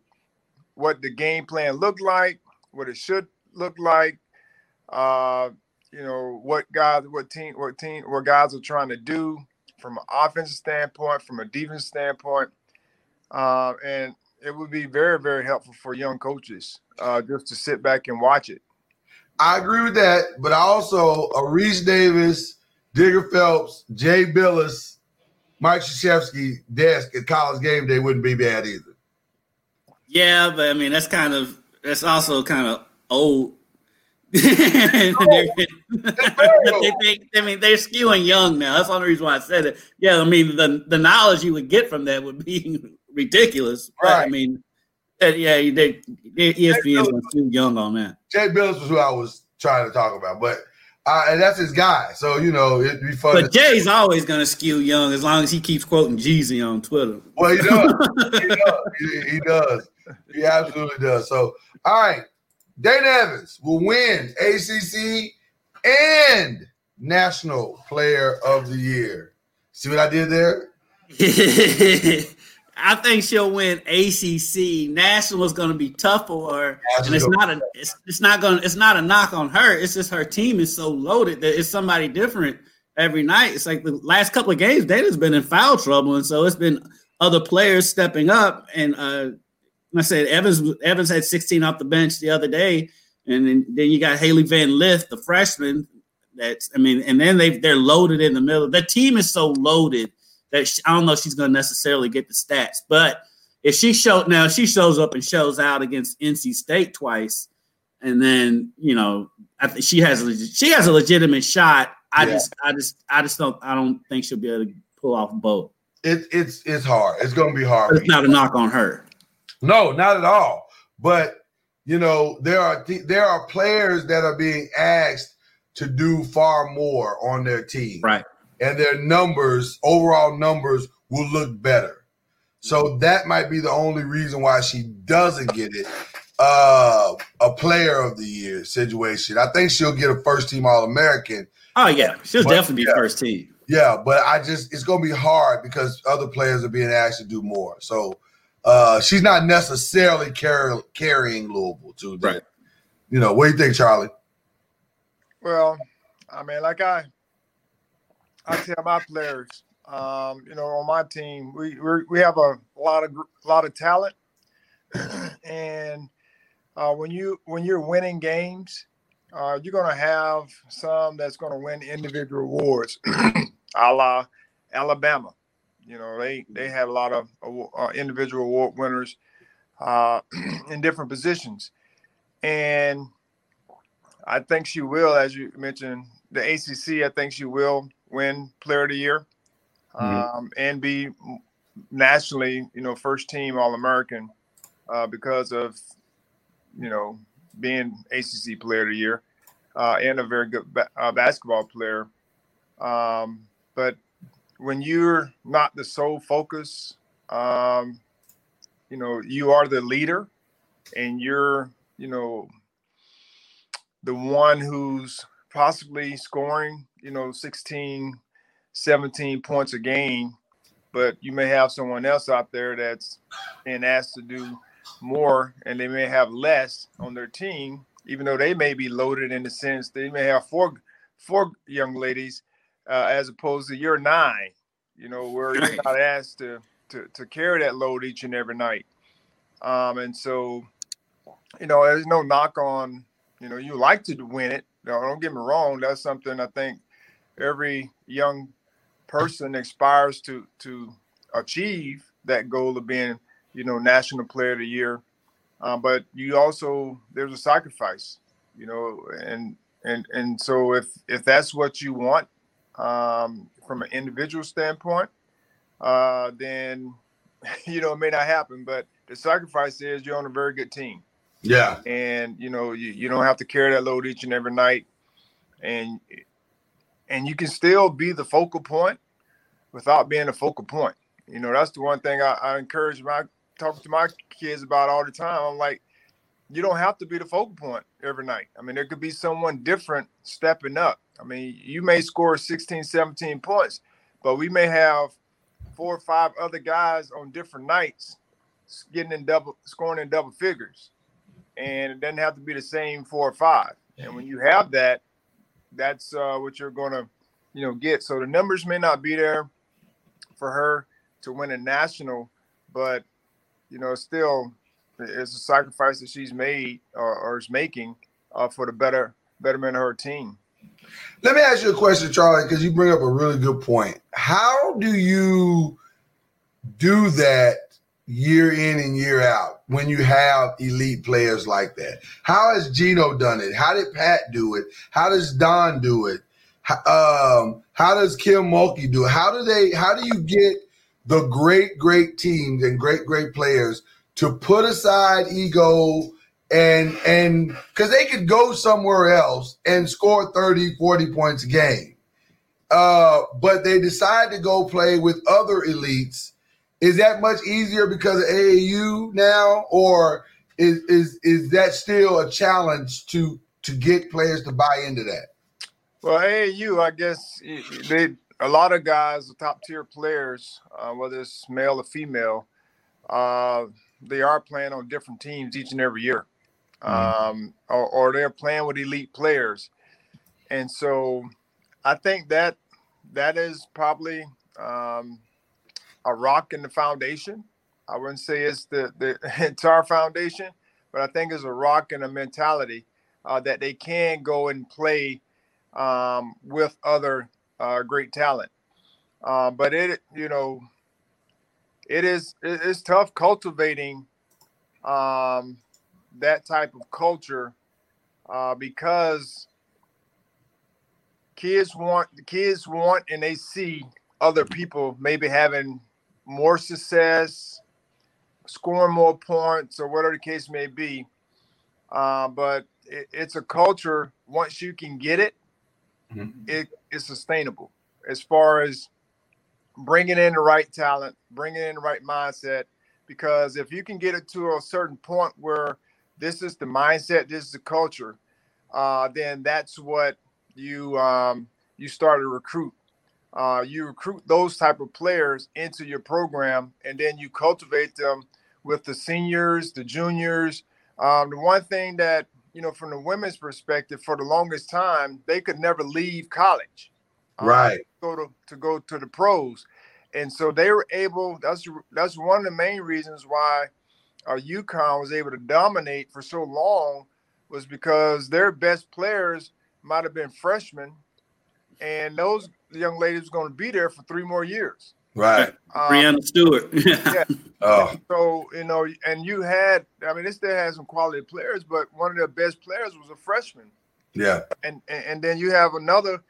what the game plan looked like, what it should look like, uh, you know what guys, what team, what team, what guys are trying to do from an offensive standpoint, from a defense standpoint, uh, and it would be very very helpful for young coaches uh, just to sit back and watch it. I agree with that, but also a Rece Davis, Digger Phelps, Jay Bilas, Mike Krzyzewski desk at college game day wouldn't be bad either. Yeah, but I mean that's kind of that's also kind of old. They're- they think- I mean, they're skewing young now. That's the only reason why I said it. Yeah, I mean, the the knowledge you would get from that would be ridiculous. But, I Right. mean, uh, yeah, they, they ESPN was too young on that. Jay Bilas was who I was trying to talk about, but uh, and that's his guy. So you know it'd be fun. But Jay's always going to skew young as long as he keeps quoting Jeezy on Twitter. well, he does. he does. He, he does. He absolutely does. So all right, Dana Evans will win ACC and National Player of the Year. See what I did there? I think she'll win ACC. National is going to be tough for her, and it's not a it's, it's not going it's not a knock on her. It's just her team is so loaded that it's somebody different every night. It's like the last couple of games, Dana's been in foul trouble, and so it's been other players stepping up. And uh, I said Evans Evans had 16 off the bench the other day, and then, then you got Hailey Van Lith, the freshman. That's I mean, and then they they're loaded in the middle. The team is so loaded that she, I don't know if she's going to necessarily get the stats, but if she showed now, if she shows up and shows out against NC State twice, and then you know, I think she has a she has a legitimate shot. I Yeah. just, I just, I just don't, I don't think she'll be able to pull off both. It, it's it's hard. It's going to be hard. But it's not a knock on her. No, not at all. But you know, there are th- there are players that are being asked to do far more on their team, Right. and their numbers, overall numbers, will look better. So that might be the only reason why she doesn't get it. Uh, a player of the year situation. I think she'll get a first team All American. Oh yeah, she'll But, definitely be yeah. first team. Yeah, but I just it's gonna be hard because other players are being asked to do more. So uh she's not necessarily carry, carrying Louisville to the, Right. You know, what do you think, Charlie? Well, I mean, like I, I tell my players, um, you know, on my team, we we're, we have a lot of gr- lot of talent, and uh, when you when you're winning games, uh, you're gonna have some that's gonna win individual awards, a la Alabama. You know, they they have a lot of uh, individual award winners uh, in different positions, and I think she will, as you mentioned, the ACC. I think she will win Player of the Year, um, and be nationally, you know, first team All American uh, because of, you know, being ACC Player of the Year uh, and a very good ba- uh, basketball player. Um, but when you're not the sole focus, um, you know, you are the leader, and you're, you know, the one who's possibly scoring, you know, 16, 17 points a game, but you may have someone else out there that's being asked to do more and they may have less on their team, even though they may be loaded in the sense they may have four four young ladies uh, as opposed to your nine, you know, where you're not asked to, to to carry that load each and every night. Um, and so, you know, there's no knock on, you know, you like to win it. Don't get me wrong. That's something I think every young person aspires to to achieve that goal of being, you know, national player of the year. Uh, but you also there's a sacrifice, you know, and and and so if if that's what you want um, from an individual standpoint, uh, then you know it may not happen. But the sacrifice is you're on a very good team. Yeah. And you know, you, you don't have to carry that load each and every night. And and you can still be the focal point without being a focal point. You know, that's the one thing I, I encourage my talking to my kids about all the time. I'm like, you don't have to be the focal point every night. I mean, there could be someone different stepping up. I mean, you may score 16, 17 points, but we may have four or five other guys on different nights getting in double scoring in double figures. And it doesn't have to be the same four or five. And when you have that, that's uh, what you're gonna, you know, get. So the numbers may not be there for her to win a national, but you know, still it's a sacrifice that she's made or, or is making uh, for the better betterment of her team. Let me ask you a question, Charlie, because you bring up a really good point. How do you do that year in and year out when you have elite players like that? How has Gino done it? How did Pat do it? How does Don do it? Um, how does Kim Mulkey do it? How do they? How do you get the great, great teams and great, great players to put aside ego and and because they could go somewhere else and score 30 40 points a game. Uh but they decide to go play with other elites. Is that much easier because of aau now or is is is that still a challenge to to get players to buy into that? Well aau i guess they a lot of guys the top tier players uh, whether it's male or female uh they are playing on different teams each and every year mm-hmm. um, or, or, they're playing with elite players. And so I think that that is probably um, a rock in the foundation. I wouldn't say it's the, the entire foundation, but I think it's a rock in a mentality uh, that they can go and play um, with other uh, great talent. Uh, but it, you know, it is it's tough cultivating um, that type of culture uh, because kids want kids want and they see other people maybe having more success, scoring more points, or whatever the case may be. Uh, but it, it's a culture. Once you can get it, mm-hmm. it is sustainable as far as bringing in the right talent, bringing in the right mindset. Because if you can get it to a certain point where this is the mindset, this is the culture, uh, then that's what you um, you start to recruit. Uh, you recruit those type of players into your program, and then you cultivate them with the seniors, the juniors. Um, the one thing that you know, from the women's perspective, for the longest time, they could never leave college. Um, right. go to to go to the pros, and so they were able. That's that's one of the main reasons why uh, UConn was able to dominate for so long was because their best players might have been freshmen, and those young ladies were going to be there for three more years. Right. Um, Breanna Stewart. yeah. Oh. So, you know, and you had, I mean, it still has some quality players, but one of their best players was a freshman. Yeah. And and, and then you have another,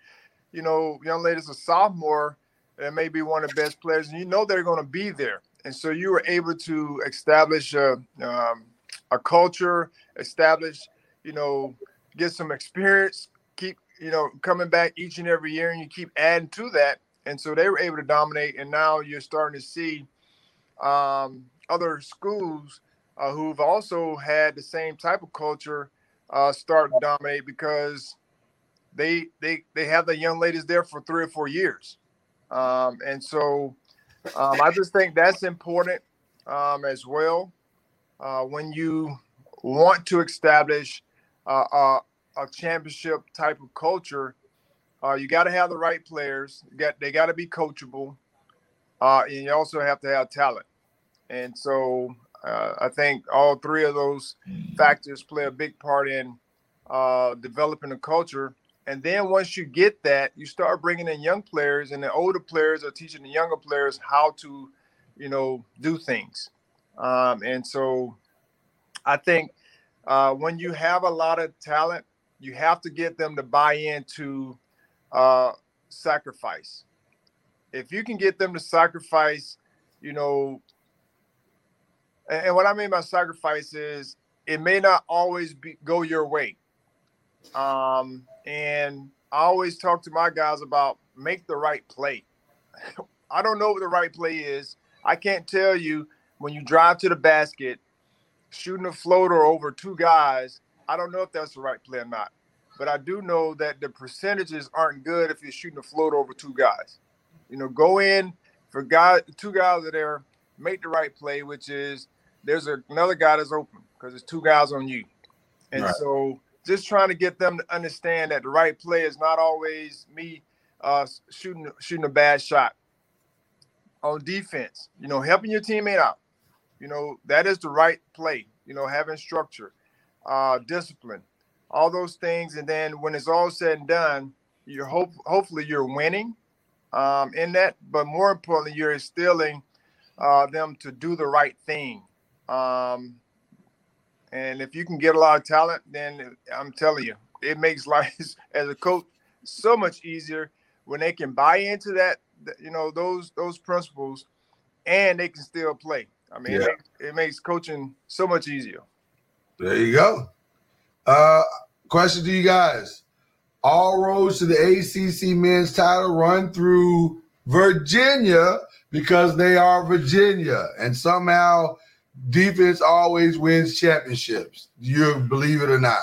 you know, young lady's a sophomore that may be one of the best players, and you know they're going to be there and so you were able to establish a, um, a culture, establish, you know, get some experience, keep, you know, coming back each and every year, and you keep adding to that. And so they were able to dominate, and now you're starting to see um, other schools uh, who've also had the same type of culture uh, start to dominate because they they they have the young ladies there for three or four years, um, and so um, I just think that's important um, as well. uh, when you want to establish uh, a, a championship type of culture, uh, you got to have the right players. Got they got to be coachable, uh, and you also have to have talent. And so uh, I think all three of those factors play a big part in uh, developing a culture. And then once you get that, you start bringing in young players, and the older players are teaching the younger players how to, you know, do things. Um, and so I think uh, when you have a lot of talent, you have to get them to buy into uh, sacrifice. If you can get them to sacrifice, you know, and, and what I mean by sacrifice is it may not always be go your way. Um, and I always talk to my guys about make the right play. I don't know what the right play is. I can't tell you when you drive to the basket, shooting a floater over two guys. I don't know if that's the right play or not, but I do know that the percentages aren't good if you're shooting a floater over two guys. You know, go in for guys, two guys that are there, make the right play, which is there's a, another guy that's open because there's two guys on you, and right. so just trying to get them to understand that the right play is not always me uh, shooting shooting a bad shot on defense. You know, helping your teammate out. You know, that is the right play. You know, having structure, uh, discipline, all those things, and then when it's all said and done, you're hope hopefully you're winning um, in that, but more importantly, you're instilling uh, them to do the right thing. Um, and if you can get a lot of talent, then I'm telling you, it makes life as a coach so much easier when they can buy into that, you know, those those principles, and they can still play. I mean, yeah. it, makes, it, makes, coaching so much easier. There you go. Uh, question to you guys: All roads to the ACC men's title run through Virginia because they are Virginia, and somehow defense always wins championships. Do you believe it or not?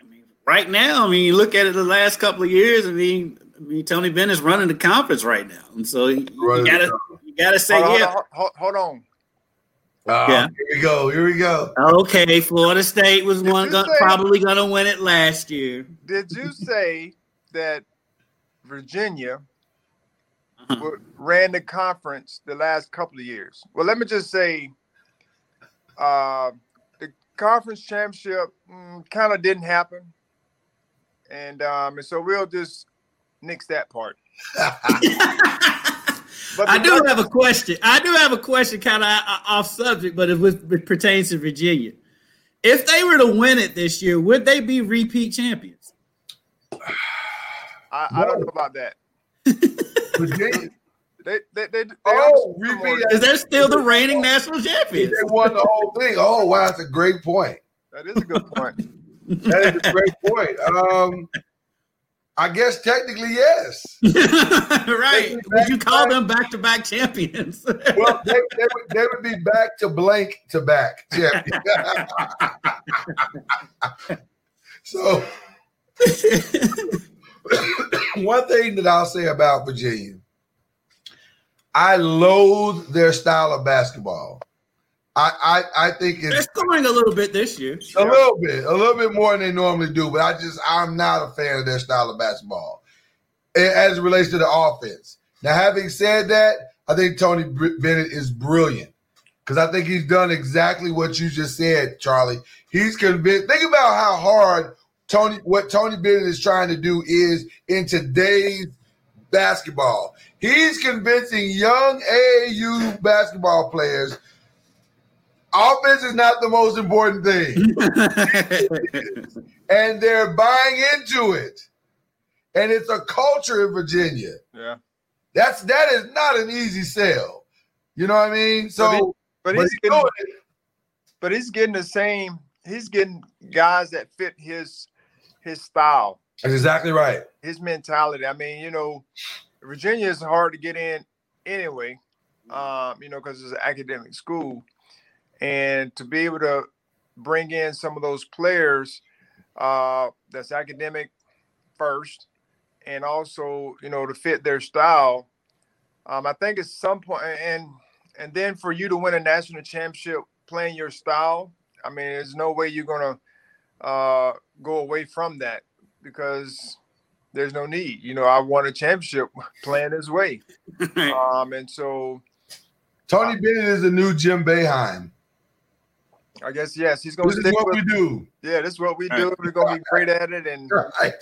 I mean, right now, I mean, you look at it the last couple of years. I mean, I mean, Tony Bennett's running the conference right now, and so you, you gotta you gotta say hold yeah. hold, hold on. Uh, yeah. Here we go. Here we go. Okay, Florida State was one go- say, probably going to win it last year. Did you say that Virginia uh-huh. ran the conference the last couple of years? Well, let me just say uh, the conference championship mm, kind of didn't happen, and um, and so we'll just nix that part. but I do have a question. I do have a question, kind of off subject, but it, it pertains to Virginia. If they were to win it this year, would they be repeat champions? I, I don't know about that. Virginia, they, they, they, they oh, is that still the reigning national champions? They won the whole thing. Oh, wow, that's a great point. That is a good point. that is a great point. Um, I guess technically yes. right? Would you call back, them back-to-back champions? well, they, they, would, they would be back to blank to back champions. so, one thing that I'll say about Virginia I loathe their style of basketball. I I, I think it's they're scoring a little bit this year. A little bit, a little bit more than they normally do. But I just I'm not a fan of their style of basketball as it relates to the offense. Now, having said that, I think Tony Bennett is brilliant because I think he's done exactly what you just said, Charlie. He's convinced. Think about how hard Tony, what Tony Bennett is trying to do is in today's basketball. He's convincing young AAU basketball players offense is not the most important thing. and they're buying into it. And it's a culture in Virginia. Yeah. That's that is not an easy sell. You know what I mean? So but, he, but he's, but he's getting, but he's getting the same, he's getting guys that fit his his style. That's exactly right. His mentality. I mean, you know, Virginia is hard to get in anyway, um, you know, because it's an academic school. And to be able to bring in some of those players uh, that's academic first and also, you know, to fit their style, um, I think at some point, and and then for you to win a national championship playing your style, I mean, there's no way you're gonna uh, go away from that because there's no need. You know, I won a championship playing this way, um, and so Tony Bennett is the new Jim Boeheim. I guess yes, he's gonna This is what with. we do. Yeah, this is what we do. We're gonna be great at it and Right.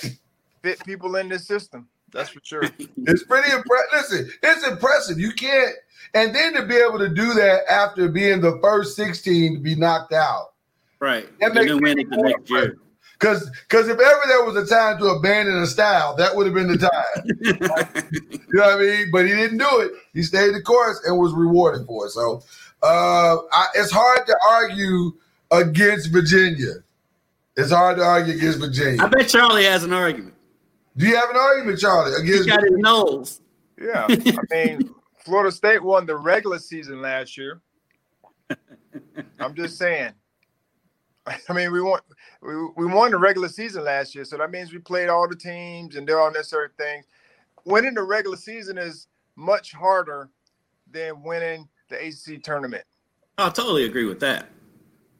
fit people in this system. That's for sure. It's pretty impressive. Listen, it's impressive. You can't, and then to be able to do that after being the first 16 to be knocked out. Right. That And makes then win it the next year. Because because if ever there was a time to abandon a style, that would have been the time. You know what I mean? But he didn't do it. He stayed the course and was rewarded for it. So uh, I, it's hard to argue against Virginia. It's hard to argue against Virginia. I bet Charlie has an argument. Do you have an argument, Charlie, He against? got his nose. Yeah, I mean, Florida State won the regular season last year. I'm just saying. I mean, we won we, we won the regular season last year, so that means we played all the teams and did all necessary things. Winning the regular season is much harder than winning the ACC tournament. I totally agree with that.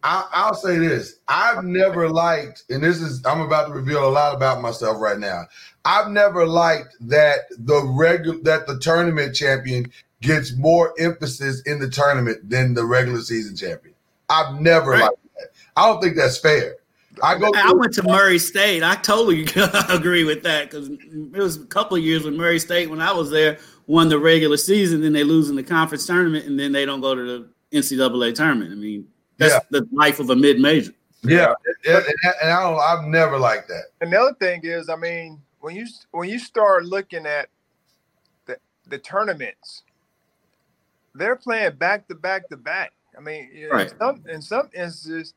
I, I'll say this: I've never liked, and this is I'm about to reveal a lot about myself right now. I've never liked that the regular that the tournament champion gets more emphasis in the tournament than the regular season champion. I've never Right. liked that. I don't think that's fair. I go. I went to Murray State. I totally agree with that because it was a couple of years with Murray State when I was there, won the regular season, then they lose in the conference tournament, and then they don't go to the NCAA tournament. I mean, that's Yeah. the life of a mid major. yeah, and, and- and I don't. I've never liked that. Another thing is, I mean, when you when you start looking at the the tournaments, they're playing back to back to back. I mean, Right. in some in some instances,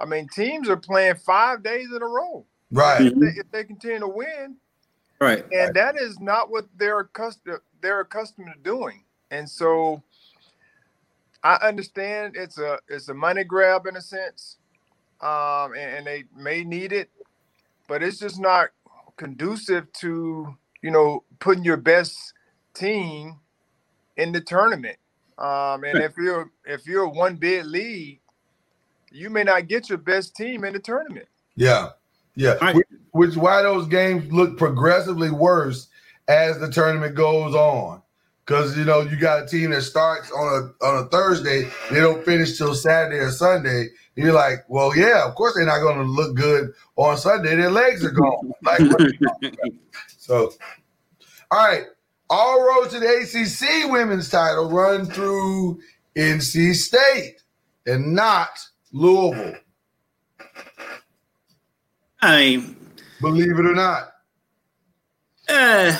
I mean, teams are playing five days in a row. Right. If they, if they continue to win, Right. and that is not what they're accustomed they're accustomed to doing. And so, I understand it's a it's a money grab in a sense, um, and, and they may need it, but it's just not conducive to you know putting your best team in the tournament. Um, and if you're if you're a one bid league, you may not get your best team in the tournament. Yeah. Yeah. Right. Which, which why those games look progressively worse as the tournament goes on. Because you know, you got a team that starts on a on a Thursday, they don't finish till Saturday or Sunday. And you're like, well, yeah, of course they're not gonna look good on Sunday. Their legs are gone. like what are you talking about? so all right. All roads to the ACC women's title run through NC State and not Louisville. I mean, Believe it or not. uh,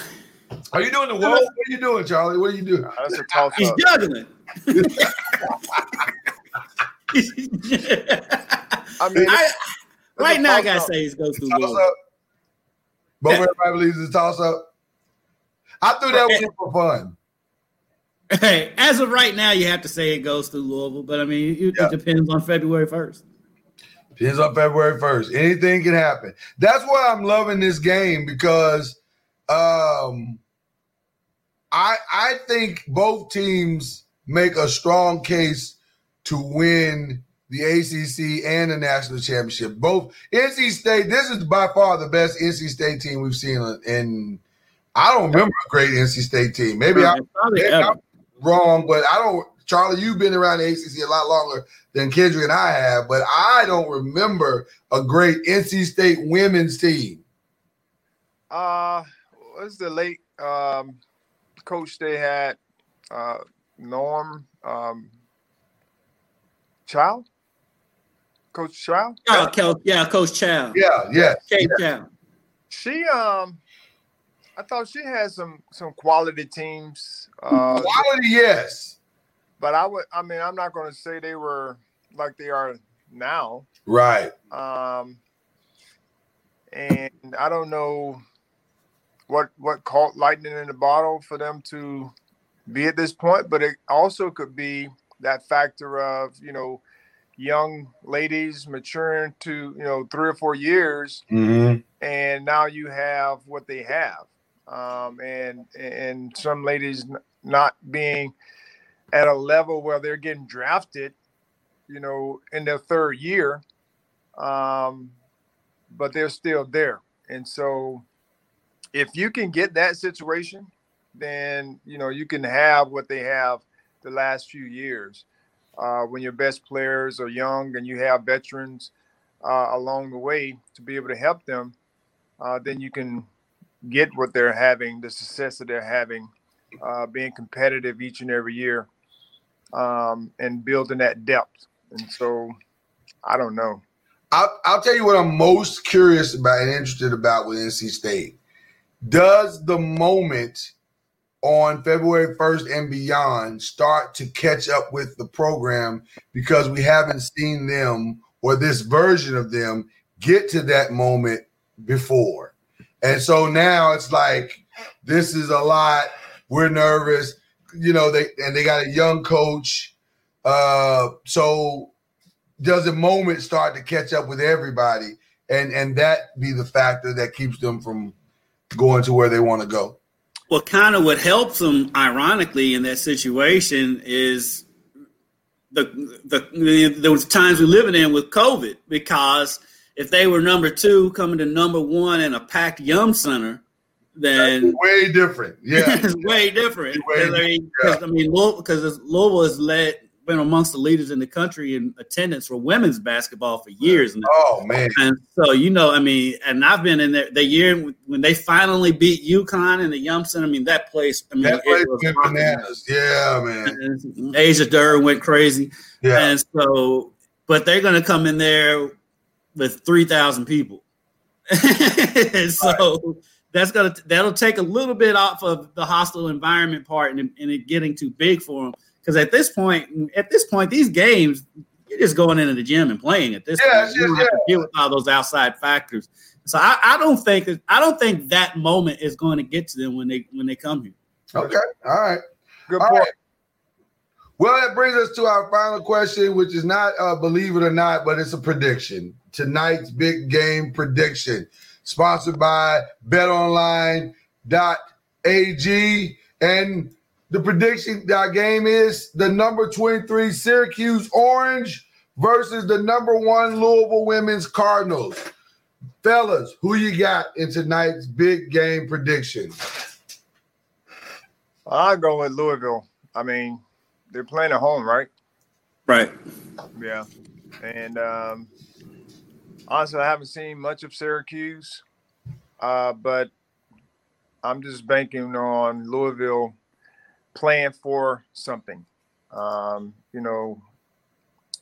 Are you doing the whoa? What are you doing, Charlie? What are you doing? That's a toss he's up. juggling. I mean, I- a right now, I gotta toss-up. say it goes through. Toss Louisville. up. But everybody believes it's a toss up. I threw that one for fun. Hey, as of right now, you have to say it goes through Louisville, but I mean, it, Yeah. it depends on February first. Depends on February 1st. Anything can happen. That's why I'm loving this game because um I I think both teams make a strong case to win the ACC and the national championship. Both NC State, this is by far the best NC State team we've seen in I don't remember a great NC State team. Maybe I maybe ever. I'm wrong, but I don't. Charlie, you've been around the ACC a lot longer than Kendrick and I have, but I don't remember a great NC State women's team. Uh, what's the late um, coach they had? Uh, Norm um, Child, Coach Child. Oh, Coach, yeah, Coach Yow. Yeah, yeah, Kay Yow. She um, I thought she had some some quality teams. Uh, quality, yes, but I would, I mean, I'm not going to say they were like they are now. right. Um, and I don't know what what caught lightning in the bottle for them to be at this point, but it also could be that factor of you know young ladies maturing to you know three or four years, Mm-hmm. and now you have what they have, um, and and some ladies not being at a level where they're getting drafted you know, in their third year, um, but they're still there. And so, if you can get that situation, then you know you can have what they have the last few years. Uh, when your best players are young and you have veterans uh, along the way to be able to help them, uh, then you can get what they're having, the success that they're having, uh, being competitive each and every year, um, and building that depth. And so, I don't know. I'll, I'll tell you what I'm most curious about and interested about with NC State. Does the moment on February 1st and beyond start to catch up with the program because we haven't seen them or this version of them get to that moment before. And so now it's like this is a lot. We're nervous, you know, they and they got a young coach. Uh so does a moment start to catch up with everybody and and that be the factor that keeps them from going to where they want to go? Well, kind of what helps them, ironically, in that situation is the the those times we're living in with COVID. Because if they were number two, coming to number one in a packed Yum Center, then That's way different. Yeah, it's way different. Way I mean, because I mean, because Louisville has led been amongst the leaders in the country in attendance for women's basketball for years now. Oh man! And so you know, I mean, and I've been in there the year when they finally beat UConn in the Yum Center. I mean, that place. I mean, that place went bananas. Yeah, man. And Asia Durr went crazy. Yeah. And so, but they're going to come in there with three thousand people. so. Right. That's gonna that'll take a little bit off of the hostile environment part and, and it getting too big for them because at this point, at this point, these games, you're just going into the gym and playing at this yeah, point. You don't yeah. have to deal with all those outside factors. So I, I, don't think I don't think that moment is going to get to them when they when they come here. Okay. All right. Good all point. Right. Well, that brings us to our final question, which is not uh, believe it or not, but it's a prediction. Tonight's big game prediction, sponsored by BetOnline.ag and the prediction that game is the number 23 Syracuse Orange versus the number one Louisville Women's Cardinals. Fellas, who you got in tonight's big game prediction? I'll go with Louisville. I mean, they're playing at home, right? Right. Yeah. And um, honestly, I haven't seen much of Syracuse, uh, but I'm just banking on Louisville playing for something. Um, you know,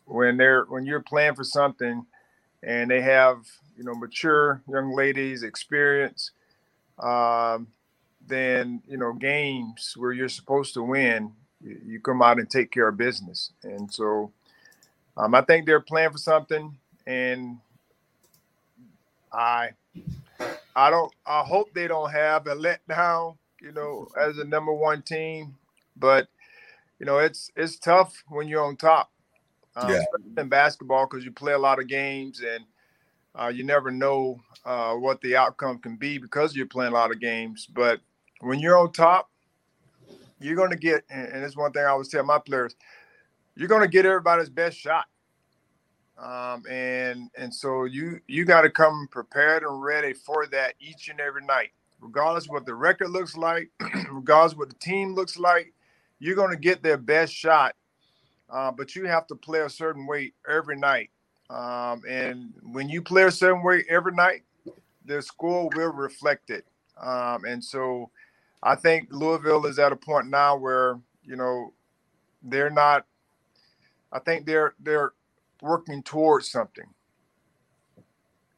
when they're when you're playing for something, and they have you know mature young ladies, experience, um, then you know games where you're supposed to win, you, you come out and take care of business. And so, um, I think they're playing for something, and I, I don't. I hope they don't have a letdown you know, as a number one team. But you know, it's it's tough when you're on top, um, yeah. in basketball because you play a lot of games and uh, you never know uh, what the outcome can be because you're playing a lot of games. But when you're on top, you're going to get, and it's one thing I always tell my players, you're going to get everybody's best shot. Um, and and so you you got to come prepared and ready for that each and every night regardless what the record looks like, regardless what the team looks like, you're going to get their best shot. Uh, but you have to play a certain way every night. Um, and when you play a certain way every night, the score will reflect it. Um, and so I think Louisville is at a point now where, you know, they're not, I think they're, they're working towards something.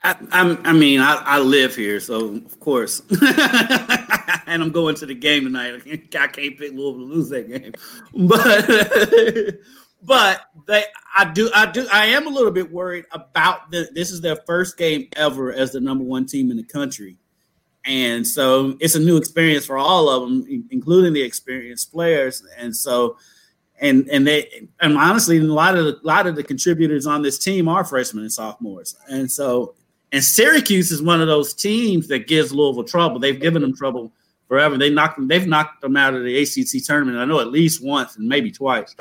I, I, mean, I, I, live here, so of course, and I'm going to the game tonight. I can't pick Louisville to lose that game, but but they, I do, I do, I am a little bit worried about the. This is their first game ever as the number one team in the country, and so it's a new experience for all of them, including the experienced players, and so. And, and they and honestly, a lot of the, a lot of the contributors on this team are freshmen and sophomores, and so and Syracuse is one of those teams that gives Louisville trouble. They've given them trouble forever. They knocked them, they've knocked them out of the ACC tournament. I know at least once and maybe twice.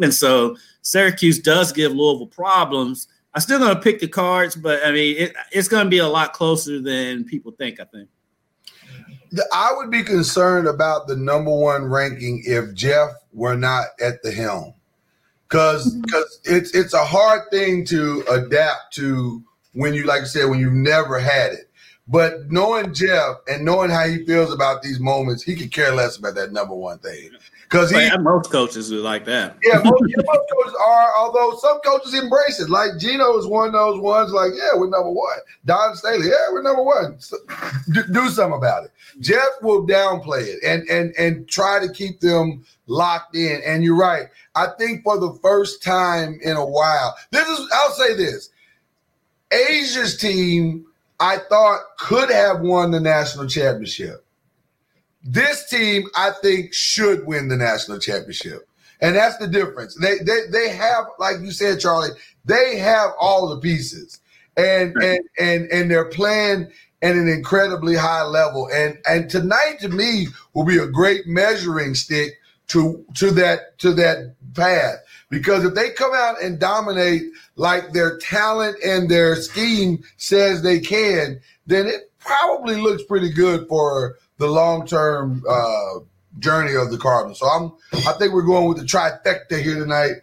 And so Syracuse does give Louisville problems. I'm still going to pick the cards, but I mean, it, it's going to be a lot closer than people think, I think. I would be concerned about the number one ranking if Jeff were not at the helm. Because because mm-hmm. it's it's a hard thing to adapt to when you like I said when you've never had it. But knowing Jeff and knowing how he feels about these moments, he could care less about that number one thing. Because he most coaches are like that. Yeah, most, most coaches are, although some coaches embrace it. Like Gino is one of those ones, like, yeah, we're number one. Dawn Staley, yeah, we're number one. So, do, do something about it. Jeff will downplay it and and and try to keep them locked in. And you're right. I think for the first time in a while, this is I'll say this. Asia's team, I thought, could have won the national championship. This team, I think, should win the national championship. And that's the difference. They they they have, like you said, Charlie, they have all the pieces. And and and and they're playing at an incredibly high level. And and tonight to me will be a great measuring stick to to that to that path. Because if they come out and dominate like their talent and their scheme says they can, then it probably looks pretty good for the long term uh, journey of the Cardinals. So I'm I think we're going with the trifecta here tonight.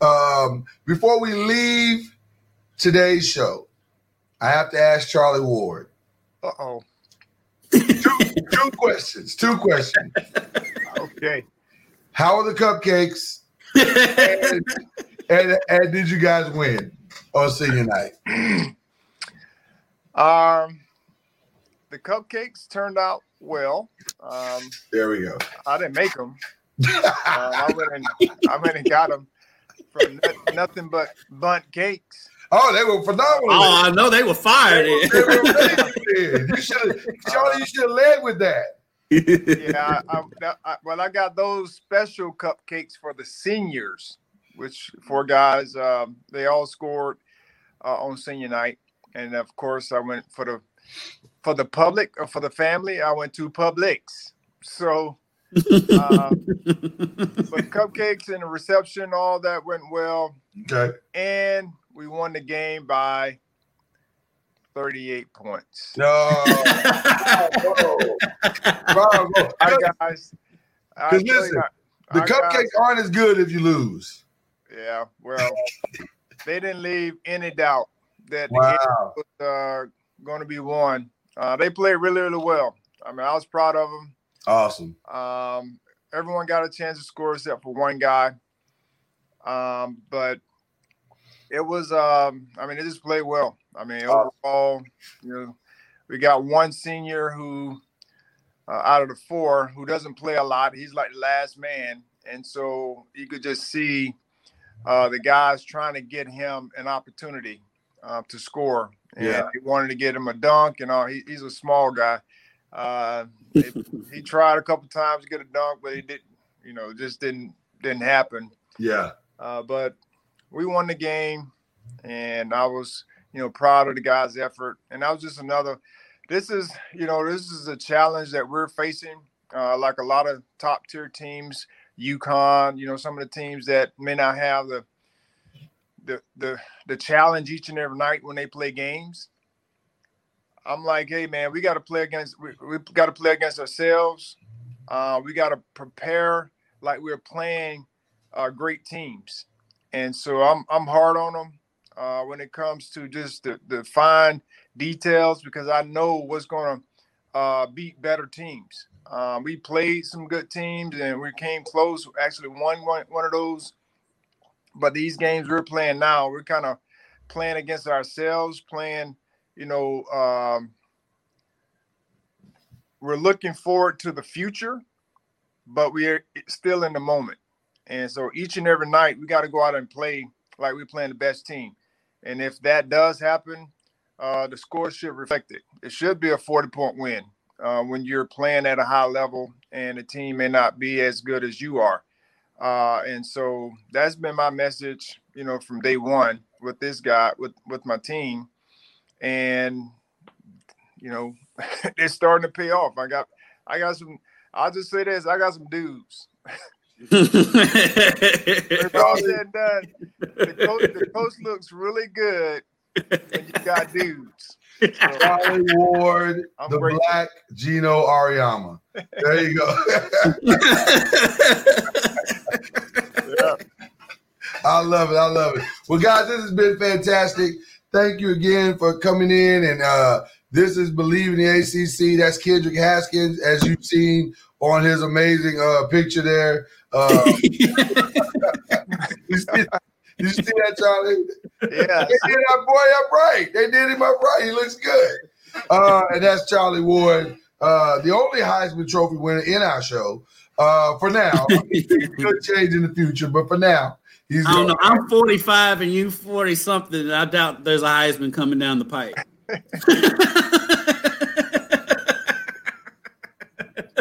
Um, before we leave today's show, I have to ask Charlie Ward. Uh oh. Two, two questions. Two questions. Okay. How are the cupcakes? and, and, and did you guys win on senior night? Um, the cupcakes turned out well. Um, There we go. I didn't make them. Uh, I went and I went and got them from no- nothing but Bundt cakes. Oh, they were phenomenal. Oh, I know they were fired. They were amazing. you should have, Charlie. You should have led with that. Yeah, I, I, I, well, I got those special cupcakes for the seniors, which four guys. Um, they all scored uh, on senior night, and of course, I went for the for the public or for the family. I went to Publix. So, uh, but cupcakes and the reception, all that went well, Okay. and we won the game by thirty-eight points. No. Bravo. Bravo. Hi guys. Because tell you, listen, The I got- cupcakes aren't as good if you lose. Yeah, well, they didn't leave any doubt that the Wow. game was uh, going to be won. Uh, they played really, really well. I mean, I was proud of them. Awesome. Um, everyone got a chance to score except for one guy. Um, but it was, um, I mean, it just played well. I mean, overall, you know, we got one senior who, uh, out of the four, who doesn't play a lot. He's like the last man. And so you could just see uh, the guys trying to get him an opportunity uh, to score. And Yeah. he wanted to get him a dunk and all. He, he's a small guy. Uh, it- he tried a couple times to get a dunk, but he didn't. You know, just didn't didn't happen. Yeah. Uh, but we won the game, and I was, you know, proud of the guys' effort. And that was just another. This is, you know, this is a challenge that we're facing. Uh, like a lot of top tier teams, UConn, you know, some of the teams that may not have the the the the challenge each and every night when they play games. I'm like, hey man, we got to play against we, we got to play against ourselves. Uh, we got to prepare like we're playing uh, great teams, and so I'm I'm hard on them uh, when it comes to just the, the fine details because I know what's going to uh, beat better teams. Um, we played some good teams and we came close. Actually, won one one of those, but these games we're playing now, we're kind of playing against ourselves, playing. You know, um, we're looking forward to the future, but we're still in the moment. And so each and every night we got to go out and play like we're playing the best team. And if that does happen, uh, the score should reflect it. It should be a 40 point win uh, when you're playing at a high level and the team may not be as good as you are. Uh, and so that's been my message, you know, from day one with this guy, with with my team, and you know, it's starting to pay off. I got, I got some. I'll just say this: I got some dudes It's all said and done. The coach, the coach looks really good and you got dudes. Charlie Ward, I'm the grateful. black Gino Auriemma. There you go. yeah. I love it. I love it. Well, guys, this has been fantastic. Thank you again for coming in. And uh, this is Bleav in the ACC. That's Kendrick Haskins, as you've seen on his amazing uh, picture there. Uh, you, see, that, Charlie? Yeah. They did our boy up right. They did him up right. He looks good. Uh, and that's Charlie Ward, uh, the only Heisman Trophy winner in our show. Uh, for now, I mean, it could change in the future, but for now, he's I don't know. I'm 45 and you 40 something. I doubt there's a Heisman coming down the pipe.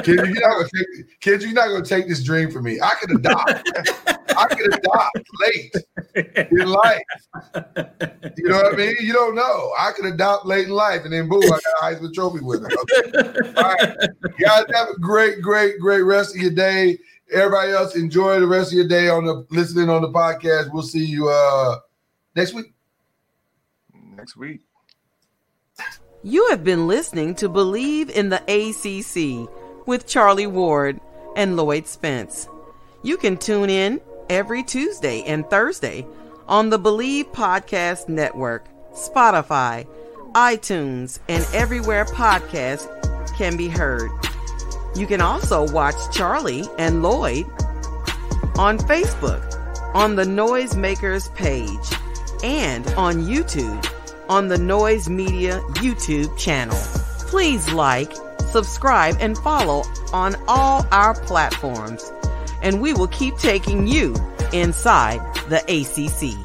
Kid, you're not gonna take kid, you're not gonna take this dream from me. I could adopt. I could adopt late in life. You know what I mean? You don't know. I could adopt late in life, and then boom, I got a Heisman Trophy winner. Okay. All right, you guys have a great, great, great rest of your day. Everybody else, enjoy the rest of your day on the listening on the podcast. We'll see you uh next week. Next week. You have been listening to Bleav in the ACC with Charlie Ward and Lloyd Spence. You can tune in every Tuesday and Thursday on the Bleav Podcast Network, Spotify, iTunes, and everywhere podcasts can be heard. You can also watch Charlie and Lloyd on Facebook, on the Noisemakers page, and on YouTube on the Noise Media YouTube channel. Please like, subscribe, and follow on all our platforms, and we will keep taking you inside the ACC.